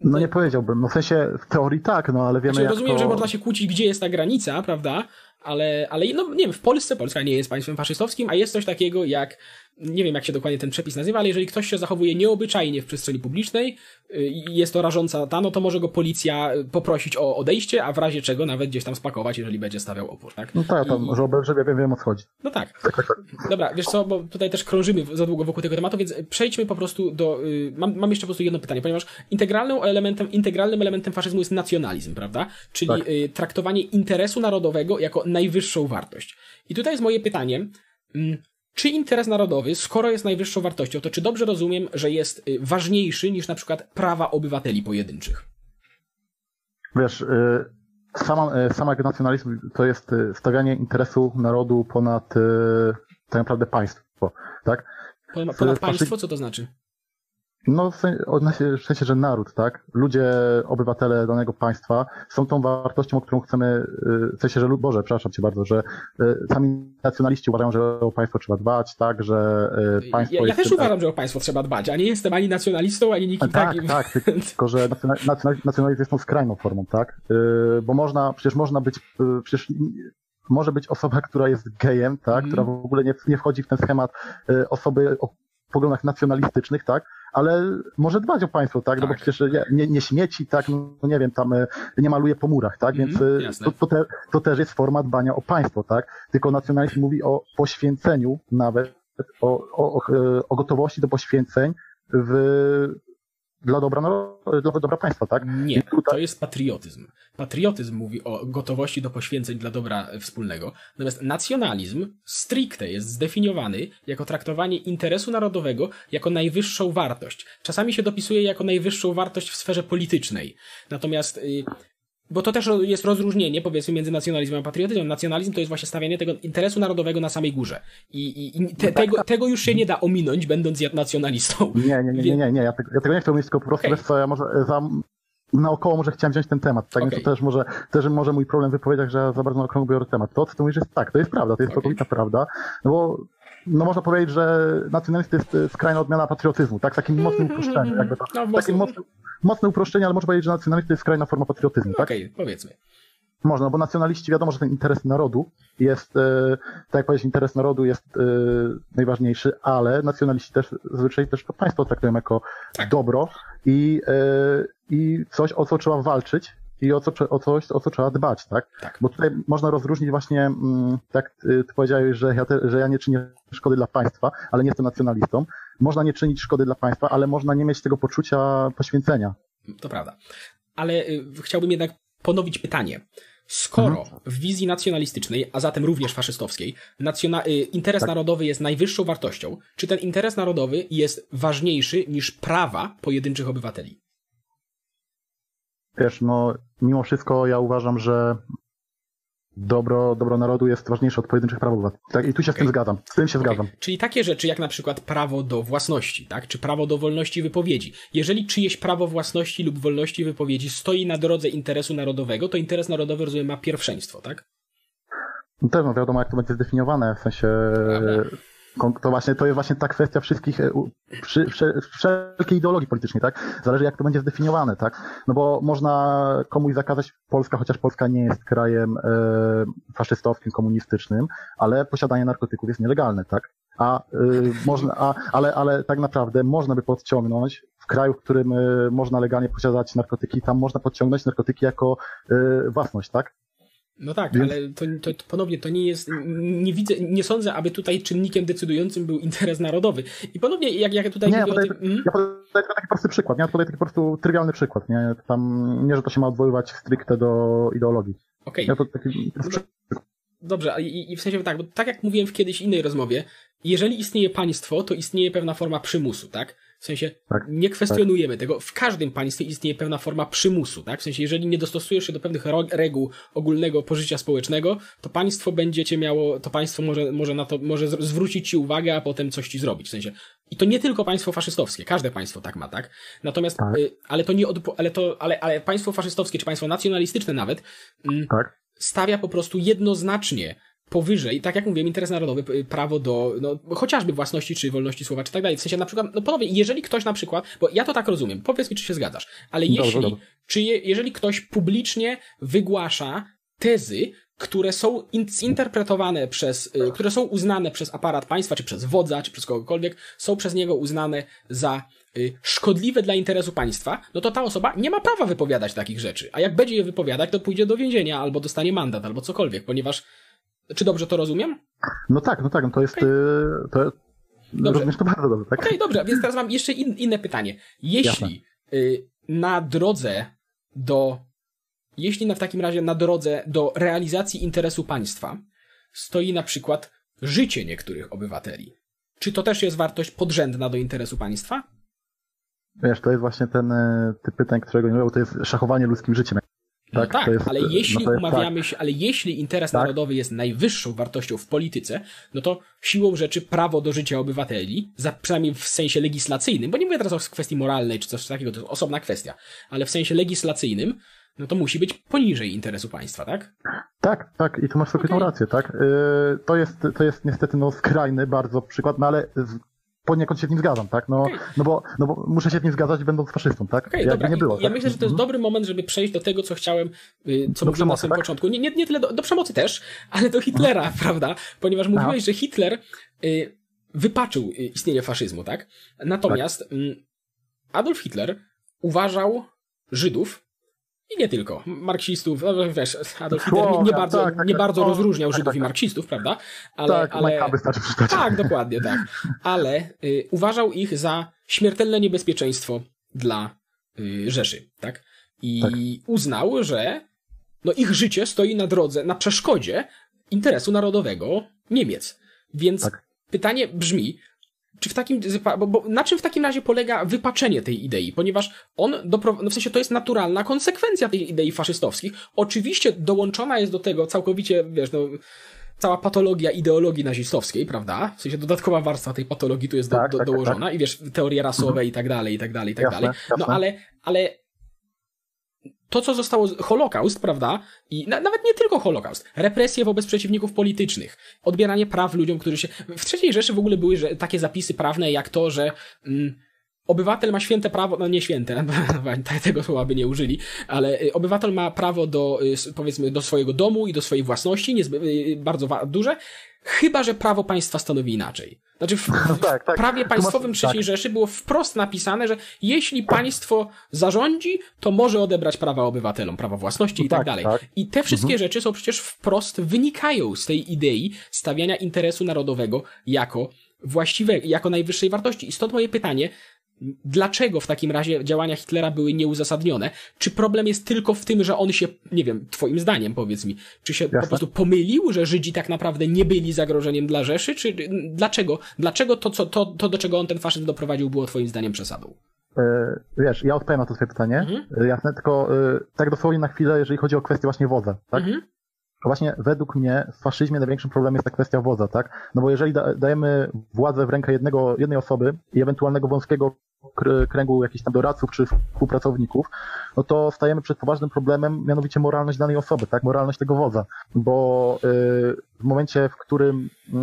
no nie powiedziałbym, no w sensie w teorii tak, no ale wiemy znaczy, jak Rozumiem, to... że można się kłócić, gdzie jest ta granica, prawda? Ale, ale no nie wiem, w Polsce, Polska nie jest państwem faszystowskim, a jest coś takiego jak nie wiem jak się dokładnie ten przepis nazywa, ale jeżeli ktoś się zachowuje nieobyczajnie w przestrzeni publicznej y, i jest to rażąca ta, no to może go policja poprosić o odejście, a w razie czego nawet gdzieś tam spakować, jeżeli będzie stawiał opór, tak? No tak, tam, I... że obelżywie wiem, wiem o co chodzi. No tak. Tak, tak, tak. Dobra, wiesz co, bo tutaj też krążymy za długo wokół tego tematu, więc przejdźmy po prostu do... Y, mam, mam jeszcze po prostu jedno pytanie, ponieważ integralnym elementem, integralnym elementem faszyzmu jest nacjonalizm, prawda? Czyli tak. Y, traktowanie interesu narodowego jako najwyższą wartość. I tutaj jest moje pytanie, mm, czy interes narodowy, skoro jest najwyższą wartością, to czy dobrze rozumiem, że jest y, ważniejszy niż na przykład prawa obywateli pojedynczych? Wiesz, y, sama, y, sama nacjonalizm to jest stawianie interesu narodu ponad tak naprawdę państwo, tak? Ponad, ponad państwo? Co to znaczy? No, w sensie, że naród, tak? Ludzie, obywatele danego państwa są tą wartością, o którą chcemy, y, w sensie, że, Boże, przepraszam cię bardzo, że y, sami nacjonaliści uważają, że o państwo trzeba dbać, tak, że y, państwo Ja, ja też uważam, że o państwo trzeba dbać, a nie jestem ani nacjonalistą, ani nikim tak, takim. Tak, tak, <laughs> tylko że nacjonalizm jest tą skrajną formą, tak? Bo można, przecież można być, przecież może być osoba, która jest gejem, tak, mm. która w ogóle nie, nie wchodzi w ten schemat osoby o poglądach nacjonalistycznych, tak, ale może dbać o państwo, tak? No bo tak. przecież nie, nie śmieci, tak? No nie wiem, tam e, nie maluje po murach, tak? Więc mm, to, to, te, to, też jest forma dbania o państwo, tak? Tylko nacjonalizm mówi o poświęceniu nawet, o, o, o gotowości do poświęceń w dla dobra, dla dobra państwa, tak? Nie, tutaj... to jest patriotyzm. Patriotyzm mówi o gotowości do poświęceń dla dobra wspólnego, natomiast nacjonalizm stricte jest zdefiniowany jako traktowanie interesu narodowego jako najwyższą wartość. Czasami się dopisuje jako najwyższą wartość w sferze politycznej. Natomiast y, bo to też jest rozróżnienie, powiedzmy, między nacjonalizmem a patriotyzmem. Nacjonalizm to jest właśnie stawianie tego interesu narodowego na samej górze. I, i, i te, no tak, tego, tak. tego już się nie da ominąć, będąc nacjonalistą. Nie, nie, nie, nie, nie, nie. Ja, tego, ja tego nie chcę mówić, tylko po prostu, okay. wiesz co, ja może za, naokoło może chciałem wziąć ten temat, tak? Okay. To też może, też może mój problem w wypowiedziach, że ja za bardzo naokoło biorę temat. To, co ty mówisz, jest tak, to jest prawda, to jest okay. całkowita prawda, no bo no można powiedzieć, że nacjonalizm to jest e, skrajna odmiana patriotyzmu, tak? Takim mocnym uproszczeniem, jakby to. No, takim mocnym, mocne uproszczenie, ale można powiedzieć, że nacjonalizm to jest skrajna forma patriotyzmu, tak? Okej, okay, powiedzmy. Można, bo nacjonaliści wiadomo, że ten interes narodu jest, e, tak jak powiedzieć, interes narodu jest e, najważniejszy, ale nacjonaliści też zazwyczaj też to państwo traktują jako tak. dobro i, i coś, o co trzeba walczyć, i o, co, o coś, o co trzeba dbać, tak? tak? Bo tutaj można rozróżnić właśnie, mm, tak ty powiedziałeś, że ja, te, że ja nie czynię szkody dla państwa, ale nie jestem nacjonalistą. Można nie czynić szkody dla państwa, ale można nie mieć tego poczucia poświęcenia. To prawda. Ale y, chciałbym jednak ponowić pytanie. Skoro mhm. w wizji nacjonalistycznej, a zatem również faszystowskiej, y, interes tak. narodowy jest najwyższą wartością, czy ten interes narodowy jest ważniejszy niż prawa pojedynczych obywateli? Wiesz, no mimo wszystko ja uważam, że dobro, dobro narodu jest ważniejsze od pojedynczych praw obywateli. Tak? I tu się okay. z tym zgadzam. Z tym się okay. zgadzam. Czyli takie rzeczy jak na przykład prawo do własności, tak? Czy prawo do wolności wypowiedzi. Jeżeli czyjeś prawo własności lub wolności wypowiedzi stoi na drodze interesu narodowego, to interes narodowy, rozumiem, ma pierwszeństwo, tak? No też no wiadomo, jak to będzie zdefiniowane, w sensie Prawda to właśnie to jest właśnie ta kwestia wszystkich, e, przy, wszelkiej ideologii politycznej, tak? Zależy jak to będzie zdefiniowane, tak? No bo można komuś zakazać Polska, chociaż Polska nie jest krajem e, faszystowskim, komunistycznym, ale posiadanie narkotyków jest nielegalne, tak? A, e, można, a, ale, ale tak naprawdę można by podciągnąć w kraju, w którym e, można legalnie posiadać narkotyki, tam można podciągnąć narkotyki jako e, własność, tak? No tak, Więc... ale to, to, to, ponownie to nie jest, nie widzę, nie sądzę, aby tutaj czynnikiem decydującym był interes narodowy. I ponownie, jak, jak tutaj nie, mówię ja podaję, tym... Mhm. Ja podaję taki prosty przykład, nie? Ja podaję taki po prostu trywialny przykład, nie? Tam, nie, że to się ma odwoływać stricte do ideologii. Okej. Okay. Ja taki Dobrze, i, i w sensie tak, bo tak jak mówiłem w kiedyś innej rozmowie, jeżeli istnieje państwo, to istnieje pewna forma przymusu, tak? W sensie tak, nie kwestionujemy tak. tego. W każdym państwie istnieje pewna forma przymusu, tak? W sensie, jeżeli nie dostosujesz się do pewnych reguł ogólnego pożycia społecznego, to państwo będzie cię miało, to państwo może, może na to, może zwrócić ci uwagę, a potem coś ci zrobić. W sensie, i to nie tylko państwo faszystowskie, każde państwo tak ma, tak? Natomiast, tak. Y, ale to nie, od, ale to, ale, ale państwo faszystowskie, czy państwo nacjonalistyczne nawet, y, tak. stawia po prostu jednoznacznie powyżej, tak jak mówiłem, interes narodowy, prawo do, no, chociażby własności czy wolności słowa, czy tak dalej. W sensie na przykład, no ponownie, jeżeli ktoś na przykład, bo ja to tak rozumiem, powiedz mi, czy się zgadzasz, ale dobrze, jeśli, dobrze. czy je, jeżeli ktoś publicznie wygłasza tezy, które są zinterpretowane przez, y, które są uznane przez aparat państwa, czy przez wodza, czy przez kogokolwiek, są przez niego uznane za y, szkodliwe dla interesu państwa, no to ta osoba nie ma prawa wypowiadać takich rzeczy. A jak będzie je wypowiadać, to pójdzie do więzienia, albo dostanie mandat, albo cokolwiek, ponieważ czy dobrze to rozumiem? No tak, no tak, no to jest... Okay. To, dobrze. Rozumiesz to bardzo dobrze, tak? Okej, okay, dobrze, więc teraz mam jeszcze in, inne pytanie. Jeśli y, na drodze do... Jeśli na, w takim razie na drodze do realizacji interesu państwa stoi na przykład życie niektórych obywateli. Czy to też jest wartość podrzędna do interesu państwa? Wiesz, to jest właśnie ten e, typ pytań, którego nie mówię, to jest szachowanie ludzkim życiem. No tak, tak jest, ale jeśli no umawiamy tak. się, ale jeśli interes tak. narodowy jest najwyższą wartością w polityce, no to siłą rzeczy prawo do życia obywateli, za, przynajmniej w sensie legislacyjnym, bo nie mówię teraz o kwestii moralnej czy coś takiego, to jest osobna kwestia, ale w sensie legislacyjnym, no to musi być poniżej interesu państwa, tak? Tak, tak, i tu masz całkowitą okay. rację, tak? Yy, to, jest, to jest niestety no, skrajny bardzo przykład, no ale poniekąd się z nim zgadzam, tak? No, okay. no, bo, no bo muszę się z nim zgadzać, będąc faszystą, tak? Okay, dobra. nie było. Ja tak? myślę, że to jest mhm. dobry moment, żeby przejść do tego, co chciałem, y, co do mówiłem na samym tak? początku. Nie, nie, nie tyle do, do, przemocy też, ale do Hitlera, mhm. prawda? Ponieważ mówiłeś, Aha. że Hitler y, wypaczył y, istnienie faszyzmu, tak? Natomiast tak. Y, Adolf Hitler uważał Żydów i nie tylko. Marksistów, no wiesz, Adolf Hitler nie, nie bardzo, tak, tak, nie tak, bardzo rozróżniał tak, Żydów tak, i tak. marksistów, prawda? Ale, tak, ale. Tak, dokładnie, tak. Ale y, uważał ich za śmiertelne niebezpieczeństwo dla y, Rzeszy, tak? I uznał, że no ich życie stoi na drodze, na przeszkodzie interesu narodowego Niemiec. Więc pytanie brzmi, czy w takim, bo, bo, na czym w takim razie polega wypaczenie tej idei? Ponieważ on, dopro, no w sensie to jest naturalna konsekwencja tej idei faszystowskich. Oczywiście dołączona jest do tego całkowicie, wiesz, no, cała patologia ideologii nazistowskiej, prawda? W sensie dodatkowa warstwa tej patologii tu jest do, tak, do, tak, dołożona tak. i wiesz, teorie rasowe mhm. i tak dalej, i tak dalej, i tak jasne, dalej. No jasne. ale, ale to, co zostało, Holokaust, prawda? I na, nawet nie tylko Holokaust, represje wobec przeciwników politycznych, odbieranie praw ludziom, którzy się. W III Rzeszy w ogóle były że, takie zapisy prawne, jak to, że. Mm, Obywatel ma święte prawo, no nie święte, <laughs> tego słowa by nie użyli, ale y, obywatel ma prawo do, y, powiedzmy, do swojego domu i do swojej własności, niezbyt, y, bardzo duże, chyba że prawo państwa stanowi inaczej. Znaczy w, w tak, tak. prawie państwowym III tak. Rzeszy było wprost napisane, że jeśli państwo zarządzi, to może odebrać prawa obywatelom, prawa własności i tak, tak dalej. Tak. I te wszystkie mhm. rzeczy są przecież wprost wynikają z tej idei stawiania interesu narodowego jako właściwe, jako najwyższej wartości. I stąd moje pytanie, Dlaczego w takim razie działania Hitlera były nieuzasadnione? Czy problem jest tylko w tym, że on się, nie wiem, twoim zdaniem powiedz mi, czy się Jasne. po prostu pomylił, że Żydzi tak naprawdę nie byli zagrożeniem dla Rzeszy, czy dlaczego? Dlaczego to, co, to, to do czego on ten faszyzm doprowadził, było twoim zdaniem przesadą? E, wiesz, ja odpowiem na to twoje pytanie, mhm. E, jasne, tylko e, tak dosłownie na chwilę, jeżeli chodzi o kwestię właśnie wodza, tak? Mhm. Właśnie według mnie w faszyzmie największym problemem jest ta kwestia wodza, tak? No bo jeżeli da, dajemy władzę w rękę jednego, jednej osoby i ewentualnego wąskiego kręgu jakichś tam doradców czy współpracowników, no to stajemy przed poważnym problemem, mianowicie moralność danej osoby, tak? Moralność tego wodza. Bo yy, w momencie, w którym yy,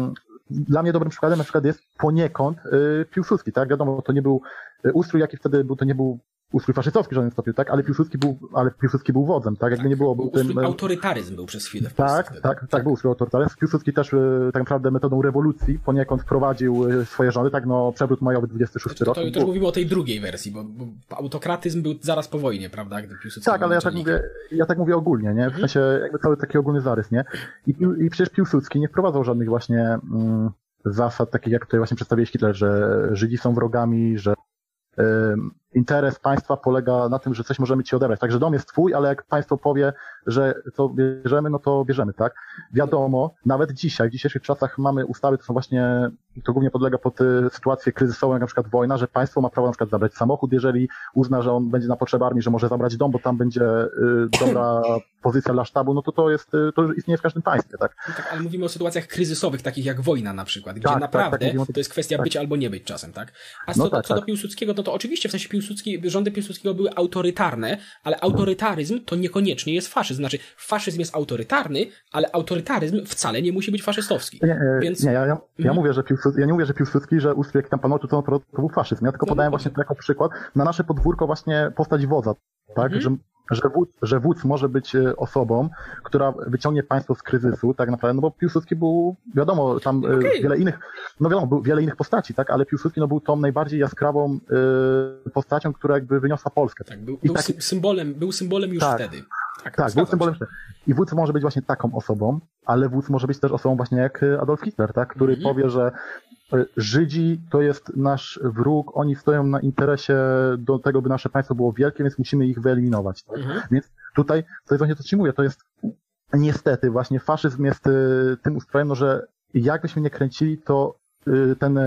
dla mnie dobrym przykładem na przykład jest poniekąd yy, Piłsudski, tak? Wiadomo, to nie był y, ustrój, jaki wtedy był, to nie był ustrój faszystowski w żadnym stopniu, tak? Ale Piłsudski był, ale Piłsudski był wodzem, tak? Jakby tak, nie było... Był ustrój tym, autorytaryzm był przez chwilę. tak, tak, tak, tak, był ustrój autorytaryzm. Piłsudski też e, tak naprawdę metodą rewolucji poniekąd wprowadził e, swoje rządy, tak no, przewrót majowy 26 to, rok. To, to też mówimy o tej drugiej wersji, bo, bo, autokratyzm był zaraz po wojnie, prawda? Gdy Piłsudski tak, ale ja tak, mówię, ja tak mówię ogólnie, nie? W mhm. sensie jakby cały taki ogólny zarys, nie? I, i przecież Piłsudski nie wprowadzał żadnych właśnie mm, zasad takich, jak tutaj właśnie przedstawiłeś Hitler, że Żydzi są wrogami, że interes państwa polega na tym, że coś możemy ci odebrać. Także dom jest twój, ale jak państwo powie, że to bierzemy, no to bierzemy, tak? Wiadomo, nawet dzisiaj, w dzisiejszych czasach mamy ustawy, to są właśnie, to głównie podlega pod y, sytuację kryzysową, jak na przykład wojna, że państwo ma prawo na przykład zabrać samochód, jeżeli uzna, że on będzie na potrzeby armii, że może zabrać dom, bo tam będzie y, dobra pozycja dla sztabu, no to to jest, y, to już istnieje w każdym państwie, tak? No tak, ale mówimy o sytuacjach kryzysowych, takich jak wojna na przykład, gdzie tak, naprawdę tak, tak, to jest kwestia tak. być albo nie być czasem, tak? A no co, tak, co do tak. Piłsudskiego, no to oczywiście w sensie Piłsudski, rządy Piłsudskiego były autorytarne, ale autorytaryzm to niekoniecznie jest faszyzm. Znaczy, faszyzm jest autorytarny, ale autorytaryzm wcale nie musi być faszystowski. Nie, e, Więc... nie ja, ja, ja mhm. mówię, że Piłsudski, ja nie mówię, że Piłsudski, że jaki tam panował, to, to, to był faszyzm. Ja tylko no, podałem no, właśnie jako przykład na nasze podwórko właśnie postać wodza, tak? Mhm. Że że wódz, że wódz może być e, osobą, która wyciągnie państwo z kryzysu, tak naprawdę, no bo Piłsudski był, wiadomo, tam e, okay. wiele innych, no wiadomo, był wiele innych postaci, tak, ale Piłsudski no, był tą najbardziej jaskrawą y, postacią, która jakby wyniosła Polskę. Tak, był, był taki... symbolem, był symbolem już tak, wtedy. Tak, tak był symbolem wtedy. I wódz może być właśnie taką osobą, ale wódz może być też osobą właśnie jak Adolf Hitler, tak, który -hmm. powie, że Żydzi to jest nasz wróg, oni stoją na interesie do tego, by nasze państwo było wielkie, więc musimy ich wyeliminować. Tak? Mhm. Więc tutaj, to jest właśnie to ci mówię, to jest niestety właśnie faszyzm jest y, tym ustrojem, no, że jakbyśmy nie kręcili, to ten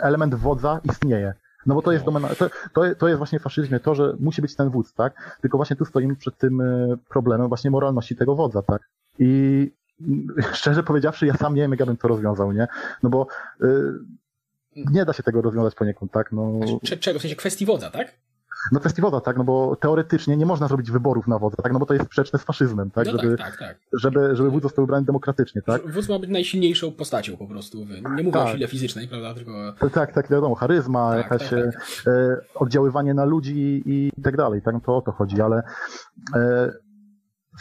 element wodza istnieje. No bo to jest domena, to, to, to jest właśnie w faszyzmie to, że musi być ten wódz, tak? Tylko właśnie tu stoimy przed tym problemem właśnie moralności tego wodza, tak? I <laughs> szczerze powiedziawszy, ja sam nie wiem, jak ja bym to rozwiązał, nie? No bo y, nie da się tego rozwiązać poniekąd, tak? No... Znaczy, czego? W sensie kwestii wodza, tak? No kwestii wodza, tak, no bo teoretycznie nie można zrobić wyborów na wodza, tak, no bo to jest sprzeczne z faszyzmem, tak, no żeby, tak, tak, tak. żeby, żeby wódz został wybrany demokratycznie, tak. Wódz ma być najsilniejszą postacią po prostu, nie mówię tak. o sile fizycznej, prawda, tylko... Tak, tak, wiadomo, charyzma, tak, jakaś tak, tak. E, oddziaływanie na ludzi i tak dalej, tak, no to o to chodzi, ale e,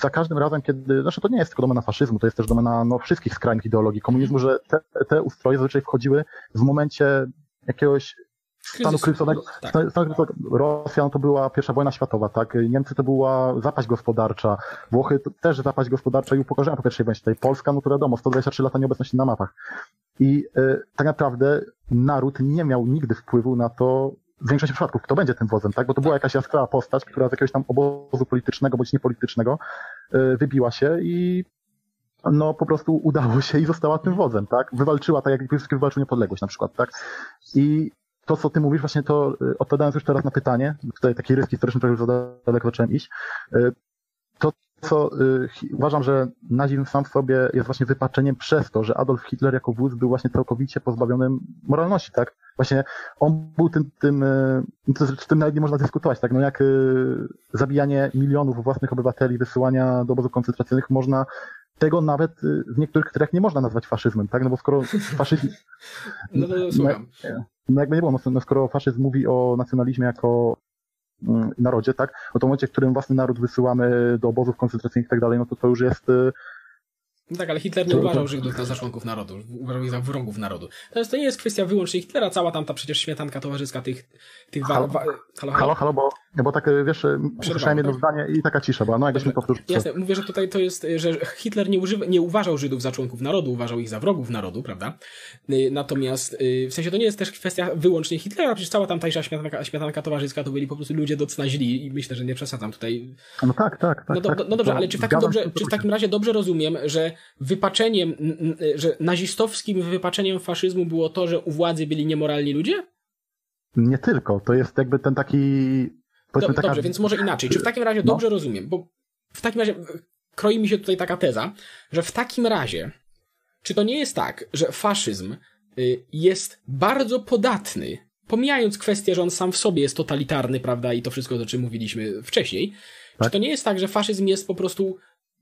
za każdym razem, kiedy, znaczy to nie jest tylko domena faszyzmu, to jest też domena no, wszystkich skrajnych ideologii komunizmu, że te, te ustroje zazwyczaj wchodziły w momencie jakiegoś stanu kryzysowego. Tak. Stanu Rosja no to była pierwsza wojna światowa, tak? Niemcy to była zapaść gospodarcza, Włochy to też zapaść gospodarcza i upokorzenia po pierwszej wojnie światowej. Polska, no to wiadomo, 123 lata nieobecności na mapach. I y, tak naprawdę naród nie miał nigdy wpływu na to, w większości przypadków, kto będzie tym wodzem, tak? Bo to była jakaś jaskrawa postać, która z jakiegoś tam obozu politycznego bądź niepolitycznego y, wybiła się i no po prostu udało się i została tym wodzem, tak? Wywalczyła, tak jak Piłsudski wywalczył niepodległość na przykład, tak? I to, co ty mówisz, właśnie to y, odpowiadając już teraz na pytanie, tutaj taki ryski historyczny, trochę już daleko zacząłem iść, y, to, co y, uważam, że nazizm sam w sobie jest właśnie wypaczeniem przez to, że Adolf Hitler jako wódz był właśnie całkowicie pozbawionym moralności, tak? Właśnie on był tym, tym, z tym nawet nie można dyskutować, tak? No jak zabijanie milionów własnych obywateli, wysyłania do obozów koncentracyjnych można tego nawet w niektórych krajach nie można nazwać faszyzmem, tak? No bo skoro <laughs> faszyzm... No słucham. No, no jakby nie było, no, no skoro faszyzm mówi o nacjonalizmie jako mm, narodzie, tak, no to w momencie, w którym własny naród wysyłamy do obozów koncentracyjnych i tak dalej, no to to już jest y, no tak, ale Hitler nie uważał Żydów za członków narodu, uważał ich za wrogów narodu. Natomiast to nie jest kwestia wyłącznie Hitlera, cała tam ta przecież śmietanka towarzyska tych... tych halo, wa... halo, halo, halo, bo, bo tak, wiesz, usłyszałem jedno tak? zdanie i taka cisza była, no jakbyśmy powtórzyli. Jasne, mówię, że tutaj to jest, że Hitler nie, używa, nie uważał Żydów za członków narodu, uważał ich za wrogów narodu, prawda? Y, natomiast y, w sensie to nie jest też kwestia wyłącznie Hitlera, przecież cała tamtejsza śmietanka, śmietanka towarzyska to byli po prostu ludzie docna źli i myślę, że nie przesadzam tutaj. No tak, tak, tak. No, do, tak, no dobrze, ale czy w takim, dobrze, czy w takim razie dobrze rozumiem, że wypaczeniem, że nazistowskim wypaczeniem faszyzmu było to, że u władzy byli niemoralni ludzie? Nie tylko, to jest jakby ten taki... Do, taka... Dobrze, więc może inaczej. Czy w takim razie no. dobrze rozumiem? Bo w takim razie kroi mi się tutaj taka teza, że w takim razie, czy to nie jest tak, że faszyzm y, jest bardzo podatny, pomijając kwestię, że on sam w sobie jest totalitarny, prawda, i to wszystko, o czym mówiliśmy wcześniej, tak? czy to nie jest tak, że faszyzm jest po prostu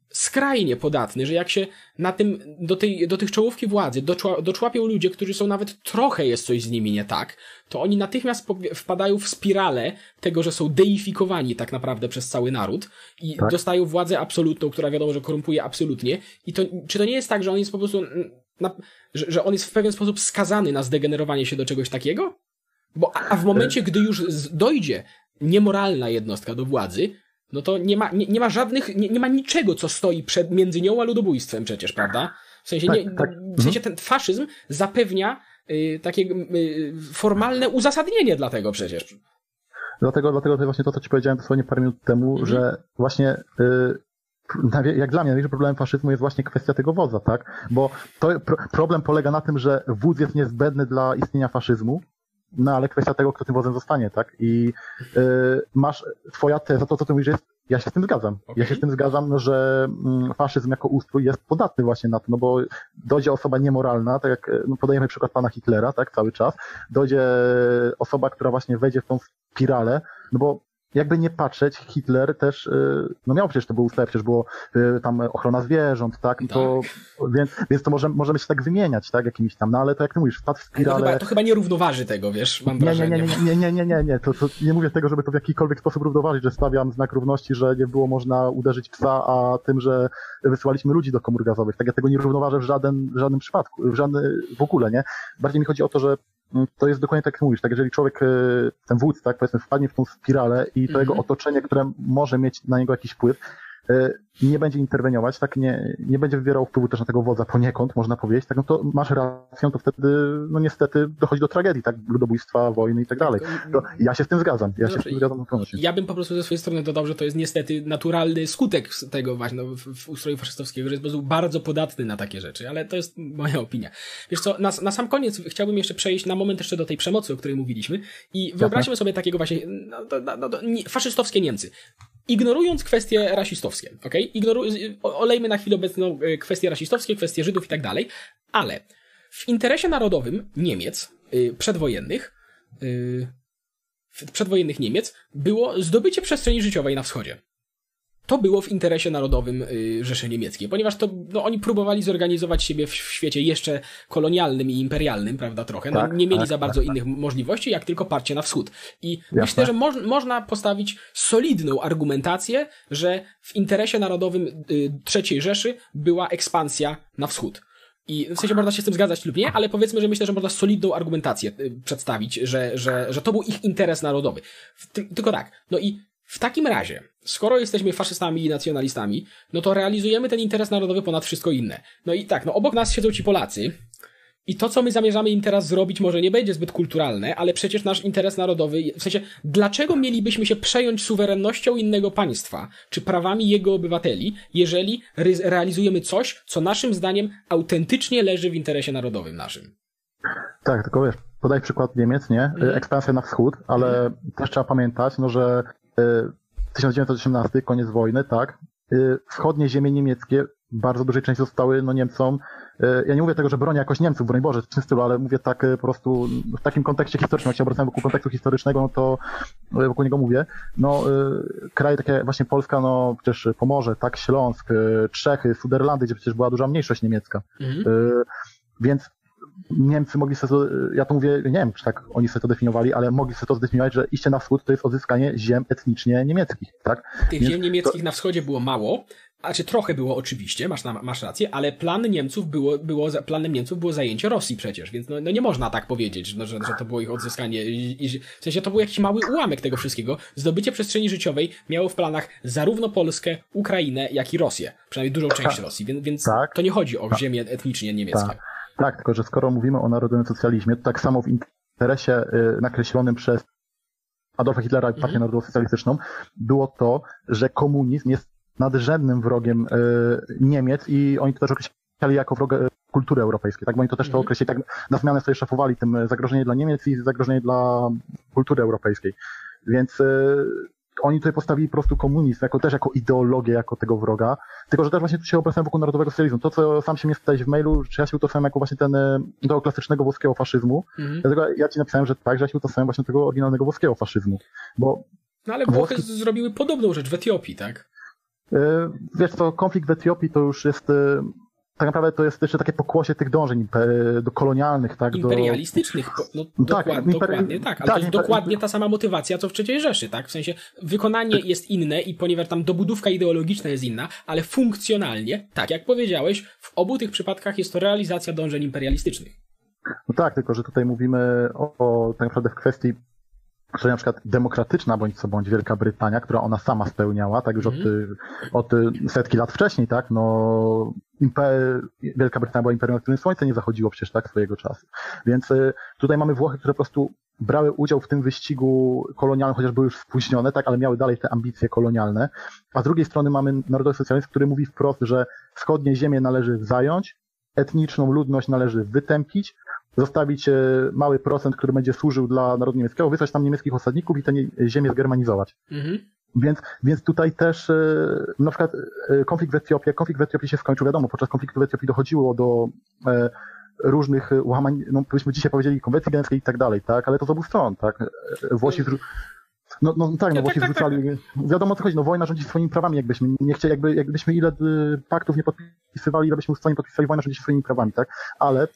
skrajnie podatny, że jak się na tym, do tej, do tych czołówki władzy doczła, doczłapią ludzie, którzy są nawet trochę jest coś z nimi nie tak, to oni natychmiast wpadają w spiralę tego, że są deifikowani tak naprawdę przez cały naród i tak. dostają władzę absolutną, która wiadomo, że korumpuje absolutnie i to, czy to nie jest tak, że on jest po prostu, na, że, że on jest w pewien sposób skazany na zdegenerowanie się do czegoś takiego? Bo, a, a w momencie, gdy już dojdzie niemoralna jednostka do władzy, no to nie ma, nie, nie ma żadnych, nie, nie ma niczego, co stoi przed, między nią a ludobójstwem przecież, prawda? W sensie, tak, nie, tak. w sensie ten faszyzm zapewnia y, takie y, formalne uzasadnienie dla tego przecież. Dlatego, dlatego to właśnie to, co ci powiedziałem dosłownie parę minut temu, mhm. że właśnie y, jak dla mnie największym problemem faszyzmu jest właśnie kwestia tego wodza, tak? Bo to, problem polega na tym, że wódz jest niezbędny dla istnienia faszyzmu, no ale kwestia tego, kto tym wodzem zostanie, tak? I y, masz twoja teza, to co ty mówisz, jest, ja się z tym zgadzam. Okay. Ja się z tym zgadzam, że mm, faszyzm jako ustrój jest podatny właśnie na to, no bo dojdzie osoba niemoralna, tak jak no podajemy przykład pana Hitlera, tak, cały czas, dojdzie osoba, która właśnie wejdzie w tą spiralę, no bo jakby nie patrzeć, Hitler też, y, no miał przecież, to był ustaw, przecież było y, tam ochrona zwierząt, tak, I to, tak. Więc, więc to może, możemy się tak wymieniać, tak, jakimiś tam, no ale to jak ty mówisz, wpadł w spirale... To chyba, to chyba nie równoważy tego, wiesz, mam nie, wrażenie. Nie, nie, nie, nie, nie, nie, nie, to, to nie mówię tego, żeby to w jakikolwiek sposób równoważyć, że stawiam znak równości, że nie było można uderzyć psa, a tym, że wysyłaliśmy ludzi do komór gazowych, tak ja tego nie równoważę w żaden, w żadnym przypadku, w żadnym, w ogóle, nie, bardziej mi chodzi o to, że to jest dokładnie tak jak mówisz, tak jeżeli człowiek, e, ten wódz, tak powiedzmy, wpadnie w tą spiralę i to mm -hmm. jego otoczenie, które może mieć na niego jakiś wpływ, nie będzie interweniować, tak nie, nie będzie wywierał wpływu też na tego wodza poniekąd, można powiedzieć, tak no to masz rację, to wtedy no niestety dochodzi do tragedii, tak, ludobójstwa, wojny i tak dalej. To ja się z tym zgadzam, ja no się z tym zgadzam na pełności. Ja bym po prostu ze swojej strony dodał, że to jest niestety naturalny skutek tego właśnie no, w, w ustroju faszystowskiego, że jest po prostu bardzo podatny na takie rzeczy, ale to jest moja opinia. Wiesz co, na, na sam koniec chciałbym jeszcze przejść na moment jeszcze do tej przemocy, o której mówiliśmy i wyobraźmy sobie takiego właśnie no, no, no, faszystowskie Niemcy ignorując kwestie rasistowskie, ok? Ignoru olejmy na chwilę obecną e, kwestie rasistowskie, kwestie Żydów i tak dalej, ale w interesie narodowym Niemiec yy, przedwojennych, yy, przedwojennych Niemiec było zdobycie przestrzeni życiowej na wschodzie to było w interesie narodowym y, Rzeszy Niemieckiej, ponieważ to, no, oni próbowali zorganizować siebie w, w świecie jeszcze kolonialnym i imperialnym, prawda, trochę. No, tak, nie mieli tak, za bardzo tak, innych możliwości, jak tylko parcie na wschód. I Jasne. myślę, że moż, można postawić solidną argumentację, że w interesie narodowym y, III Rzeszy była ekspansja na wschód. I w sensie można się z tym zgadzać lub nie, ale powiedzmy, że myślę, że można solidną argumentację y, przedstawić, że, że, że to był ich interes narodowy. Tylko tak, no i w takim razie, skoro jesteśmy faszystami i nacjonalistami, no to realizujemy ten interes narodowy ponad wszystko inne. No i tak, no obok nas siedzą ci Polacy, i to, co my zamierzamy im teraz zrobić, może nie będzie zbyt kulturalne, ale przecież nasz interes narodowy, w sensie, dlaczego mielibyśmy się przejąć suwerennością innego państwa, czy prawami jego obywateli, jeżeli re realizujemy coś, co naszym zdaniem autentycznie leży w interesie narodowym naszym? Tak, tylko wiesz, podaj przykład Niemiec, nie? Mm. Ekspansja na wschód, ale mm. też trzeba pamiętać, no, że 1918, koniec wojny, tak. Y, wschodnie ziemie niemieckie w bardzo dużej części zostały no, Niemcom. Y, ja nie mówię tego, że bronię jakoś Niemców, broń Boże, w tym stylu, ale mówię tak y, po prostu w takim kontekście historycznym. Jak się obracam wokół kontekstu historycznego, no to wokół niego mówię. No, kraje takie właśnie Polska, no przecież Pomorze, tak, Śląsk, Czechy, Suderlandy, gdzie przecież była duża mniejszość niemiecka. Mhm. Więc Niemcy mogli sobie, ja to mówię, nie wiem, czy tak oni sobie to definiowali, ale mogli sobie to zdefiniować, że iście na wschód to jest odzyskanie ziem etnicznie niemieckich, tak? Tych Więc ziem niemieckich to... na wschodzie było mało, a czy trochę było oczywiście, masz, masz rację, ale plan Niemców było, było, planem Niemców było zajęcie Rosji przecież, więc no, no nie można tak powiedzieć, no, że, że to było ich odzyskanie. I, i, w sensie to był jakiś mały ułamek tego wszystkiego. Zdobycie przestrzeni życiowej miało w planach zarówno Polskę, Ukrainę, jak i Rosję. Przynajmniej dużą część tak. Rosji, więc, więc tak. to nie chodzi o tak. ziemię etnicznie niemieckie. Tak. Tak, tylko że skoro mówimy o narodowym socjalizmie, to tak samo w interesie y, nakreślonym przez Adolfa Hitlera i Partię mhm. Narodowo-Socjalistyczną było to, że komunizm jest nadrzędnym wrogiem y, Niemiec i oni to też określali jako wroga y, kultury europejskiej, tak? Bo oni to też to mhm. określili, tak na zmianę sobie szafowali tym zagrożenie dla Niemiec i zagrożenie dla kultury europejskiej. Więc oni tutaj postawili po prostu komunizm jako, też jako ideologię, jako tego wroga, tylko że też właśnie tu się obracałem wokół narodowego socjalizmu. To, co sam się mnie w mailu, czy ja się utoczyłem jako właśnie ten, e, tego klasycznego włoskiego faszyzmu, mhm. dlatego ja ci napisałem, że tak, że ja się utoczyłem właśnie tego oryginalnego włoskiego faszyzmu, bo... No ale Włochy Włoski... zrobiły podobną rzecz w Etiopii, tak? E, wiesz co, konflikt w Etiopii to już jest e, tak naprawdę to jest jeszcze takie pokłosie tych dążeń do kolonialnych, tak? Imperialistycznych, no, no tak, dokładnie, imperi... dokładnie tak, ale tak, to jest dokładnie ta sama motywacja, co w III Rzeszy, tak? W sensie wykonanie jest inne i ponieważ tam dobudówka ideologiczna jest inna, ale funkcjonalnie, tak jak powiedziałeś, w obu tych przypadkach jest to realizacja dążeń imperialistycznych. No tak, tylko że tutaj mówimy o, o tak naprawdę w kwestii że na przykład demokratyczna bądź co bądź Wielka Brytania, która ona sama spełniała, tak już od, mm. od setki lat wcześniej, tak, no Imper... Wielka Brytania była imperium, na którym słońce nie zachodziło przecież tak swojego czasu. Więc y, tutaj mamy Włochy, które po prostu brały udział w tym wyścigu kolonialnym, chociaż były już spóźnione, tak, ale miały dalej te ambicje kolonialne. A z drugiej strony mamy narodowy socjalizm, który mówi wprost, że wschodnie ziemie należy zająć, etniczną ludność należy wytępić, zostawić e, mały procent, który będzie służył dla narodu niemieckiego, wysłać tam niemieckich osadników i tę ziemię zgermanizować. Mhm. Więc, więc tutaj też e, na przykład e, konflikt w Etiopii, konflikt w Etiopii się skończył, wiadomo, podczas konfliktu w Etiopii dochodziło do różnych łamań, no byśmy dzisiaj powiedzieli konwencji genewskiej i tak dalej, tak, ale to z obu stron, tak. Włosi zru... No, no tak, no Włosi tak, tak, zwrócali. Tak. Wiadomo o co chodzi, no wojna rządzi swoimi prawami, jakbyśmy nie chcieli, jakby, jakbyśmy ile paktów nie podpisywali, ile byśmy ustwa nie podpisali, wojna rządzi swoimi prawami, tak? Ale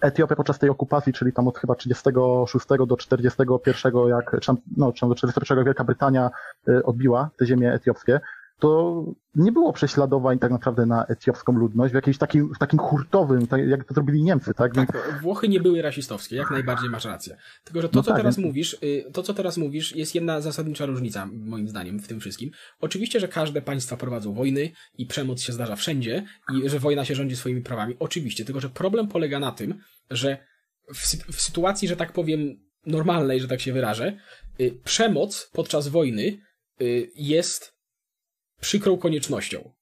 Etiopia podczas tej okupacji, czyli tam od chyba 36 do 41, jak, no, do 41 Wielka Brytania y, odbiła te ziemie etiopskie, to nie było prześladowań tak naprawdę na etiopską ludność w jakimś takim, w takim hurtowym, tak, jak to zrobili Niemcy, tak? tak. Włochy nie były rasistowskie, jak najbardziej masz rację. Tylko, że to, no co tak, teraz więc... mówisz, y, to, co teraz mówisz, jest jedna zasadnicza różnica, moim zdaniem, w tym wszystkim. Oczywiście, że każde państwa prowadzą wojny i przemoc się zdarza wszędzie i że wojna się rządzi swoimi prawami. Oczywiście, tylko, że problem polega na tym, że w, w sytuacji, że tak powiem, normalnej, że tak się wyrażę, y, przemoc podczas wojny y, jest przykrą koniecznością.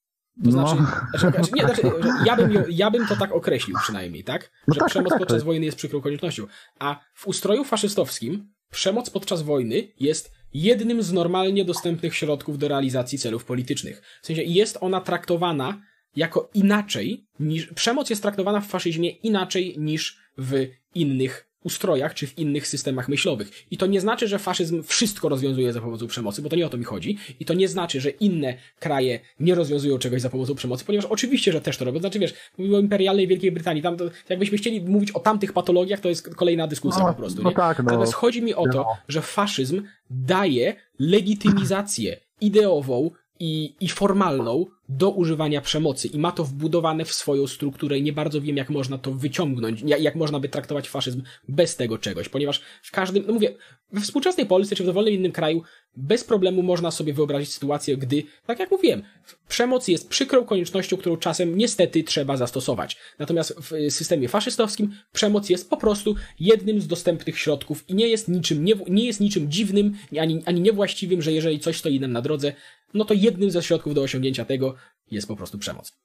To znaczy, no. znaczy, znaczy, nie, znaczy ja, bym ją, ja bym to tak określił przynajmniej, tak? No że tak, przemoc tak, podczas tak. wojny jest przykrą koniecznością. A w ustroju faszystowskim przemoc podczas wojny jest jednym z normalnie dostępnych środków do realizacji celów politycznych. W sensie jest ona traktowana jako inaczej niż. Przemoc jest traktowana w faszyzmie inaczej niż w innych ustrojach czy w innych systemach myślowych. I to nie znaczy, że faszyzm wszystko rozwiązuje za pomocą przemocy, bo to nie o to mi chodzi. I to nie znaczy, że inne kraje nie rozwiązują czegoś za pomocą przemocy, ponieważ oczywiście, że też to robią. Znaczy, wiesz, mówimy o imperialnej Wielkiej Brytanii. Tam to, jakbyśmy chcieli mówić o tamtych patologiach, to jest kolejna dyskusja no, po prostu. No nie? tak, no. Natomiast chodzi mi o to, że faszyzm daje legitymizację ideową i, i formalną do używania przemocy i ma to wbudowane w swoją strukturę i nie bardzo wiem, jak można to wyciągnąć, jak, można by traktować faszyzm bez tego czegoś, ponieważ w każdym, no mówię, we współczesnej Polsce czy w dowolnym innym kraju bez problemu można sobie wyobrazić sytuację, gdy, tak jak mówiłem, przemoc jest przykrą koniecznością, którą czasem niestety trzeba zastosować. Natomiast w systemie faszystowskim przemoc jest po prostu jednym z dostępnych środków i nie jest niczym, nie, nie jest niczym dziwnym ani, ani niewłaściwym, że jeżeli coś stoi nam na drodze, no to jednym ze środków do osiągnięcia tego jest po prostu przemoc.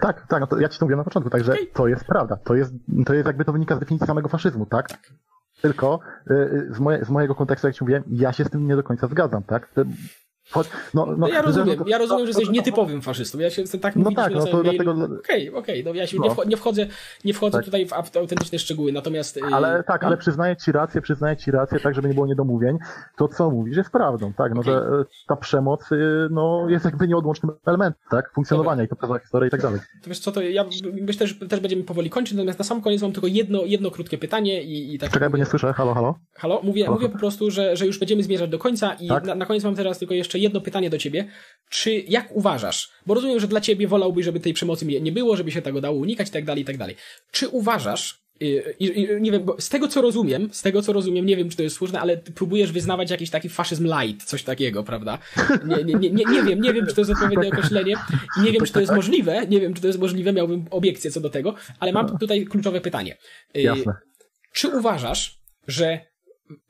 Tak, tak, no to ja ci to mówiłem na początku, także Okej. to jest prawda. To jest, to jest jakby to wynika z definicji samego faszyzmu, tak? Tak. Tylko y, y, z, moje, z mojego kontekstu, jak ci mówiłem, ja się z tym nie do końca zgadzam, tak? Choć- No, no, No ja rozumiem, ja rozumiem, że jesteś nietypowym faszystą. Ja się jestem tak No tak, no to dlatego- Okej, okej, no ja się No. nie, wcho- nie wchodzę, nie wchodzę Tak. tutaj w aut- autentyczne szczegóły, natomiast... yy, Ale tak, ale przyznaję ci rację, przyznaję ci rację, tak żeby nie było niedomówień. To, co mówisz, jest prawdą, tak? No, Okej. że e, ta przemoc y, no, jest jakby nieodłącznym elementem, tak? Funkcjonowania i to pokazała historia i tak dalej. To wiesz co, to ja myślę, że też będziemy powoli kończyć, natomiast na sam koniec mam tylko jedno, jedno krótkie pytanie i, i tak... Czekaj, bo nie słyszę. Halo, halo? Halo? Mówię, Halo. mówię po prostu, że, że już będziemy zmierzać do końca i Tak. na, na koniec mam teraz tylko jeszcze jedno pytanie do ciebie. Czy, jak uważasz, bo rozumiem, że dla ciebie wolałbyś, żeby tej przemocy nie było, żeby się tego dało unikać i tak dalej, i tak dalej. Czy uważasz, y, y, nie wiem, bo z tego co rozumiem, z tego co rozumiem, nie wiem czy to jest słuszne, ale ty próbujesz wyznawać jakiś taki faszyzm light, coś takiego, prawda? Nie, nie, nie, nie, nie wiem, nie wiem czy to jest odpowiednie określenie i nie wiem czy to jest możliwe, nie wiem czy to jest możliwe, miałbym obiekcję co do tego, ale mam tutaj kluczowe pytanie. Y, Jasne. czy uważasz, że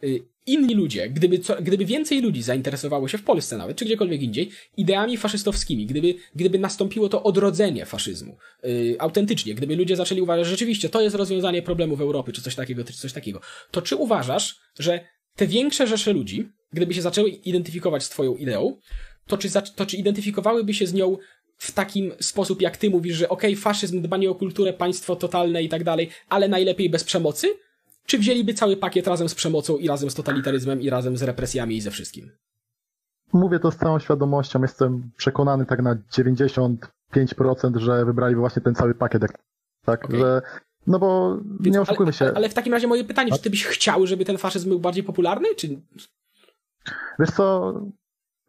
y, inni ludzie, gdyby, co, gdyby więcej ludzi zainteresowało się w Polsce nawet, czy gdziekolwiek indziej, ideami faszystowskimi, gdyby, gdyby nastąpiło to odrodzenie faszyzmu, y, autentycznie, gdyby ludzie zaczęli uważać, że rzeczywiście to jest rozwiązanie problemów Europy, czy coś takiego, czy coś takiego, to czy uważasz, że te większe rzesze ludzi, gdyby się zaczęły identyfikować z twoją ideą, to czy, to czy identyfikowałyby się z nią w takim sposób, jak ty mówisz, że okej, faszyzm, dbanie o kulturę, państwo totalne i tak dalej, ale najlepiej bez przemocy? Czy wzięliby cały pakiet razem z przemocą i razem z totalitaryzmem i razem z represjami i ze wszystkim? Mówię to z całą świadomością. Jestem przekonany tak na 95%, że wybraliby właśnie ten cały pakiet. Tak, Okej. że. No bo Więc- nie oszukujmy się. Ale, ale w takim razie moje pytanie, czy ty byś chciał, żeby ten faszyzm był bardziej popularny? Czy... Wiesz co,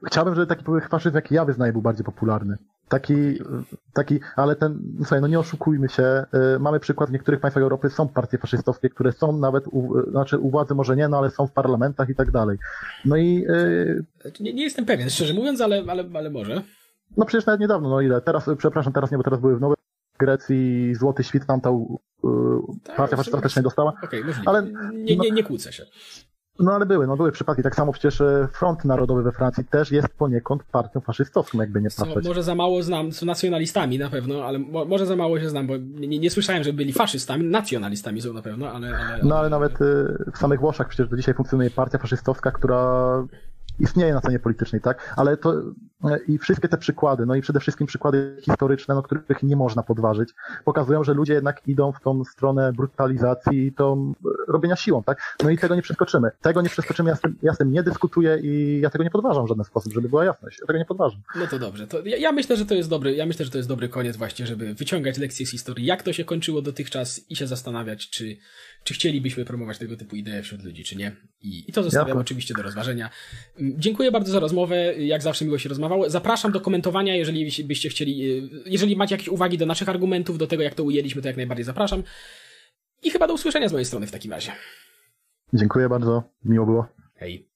chciałbym, żeby taki faszyzm, jaki ja wyznaję, był bardziej popularny. Taki, taki, ale ten, no słuchaj, no nie oszukujmy się, y, mamy przykład w niektórych państwach Europy są partie faszystowskie, które są nawet, u, znaczy u władzy może nie, no ale są w parlamentach i tak dalej. No i, y, Nie, nie jestem pewien, szczerze mówiąc, ale, ale, ale może. no przecież nawet niedawno, no ile, teraz, y, przepraszam, teraz nie, bo teraz były w Nowej Grecji Złoty Świt, tam ta y, Tak, partia faszystowska też nie dostała. Okej, możliwe. Ale- nie, nie, nie kłócę się. No ale były, no były przypadki. Tak samo przecież y, Front Narodowy we Francji też jest poniekąd partią faszystowską, jakby nie patrzeć. może za mało znam, są nacjonalistami na pewno, ale mo, może za mało się znam, bo nie, nie, słyszałem, że byli faszystami, nacjonalistami są na pewno, ale... ale No ale nawet y, w samych Włoszech przecież do dzisiaj funkcjonuje partia faszystowska, która istnieje na scenie politycznej, tak? Ale to i wszystkie te przykłady, no i przede wszystkim przykłady historyczne, no, których nie można podważyć, pokazują, że ludzie jednak idą w tą stronę brutalizacji i tą y, robienia siłą, tak? No i tego nie przeskoczymy. Tego nie przeskoczymy, ja z tym, ja z tym nie dyskutuję i ja tego nie podważam w żaden sposób, żeby była jasność. Ja tego nie podważam. No to dobrze. To ja, ja myślę, że to jest dobry, ja myślę, że to jest dobry koniec właśnie, żeby wyciągać lekcje z historii, jak to się kończyło dotychczas i się zastanawiać, czy, czy chcielibyśmy promować tego typu idee wśród ludzi, czy nie. I, i to zostawiam oczywiście do rozważenia. Mm, Dziękuję bardzo za rozmowę. Jak zawsze miło się rozmawiać. Zapraszam do komentowania, jeżeli byście chcieli, y, jeżeli macie jakieś uwagi do naszych argumentów, do tego jak to ujęliśmy, to jak najbardziej zapraszam. I chyba do usłyszenia z mojej strony w takim razie. Dziękuję bardzo, miło było. Hej.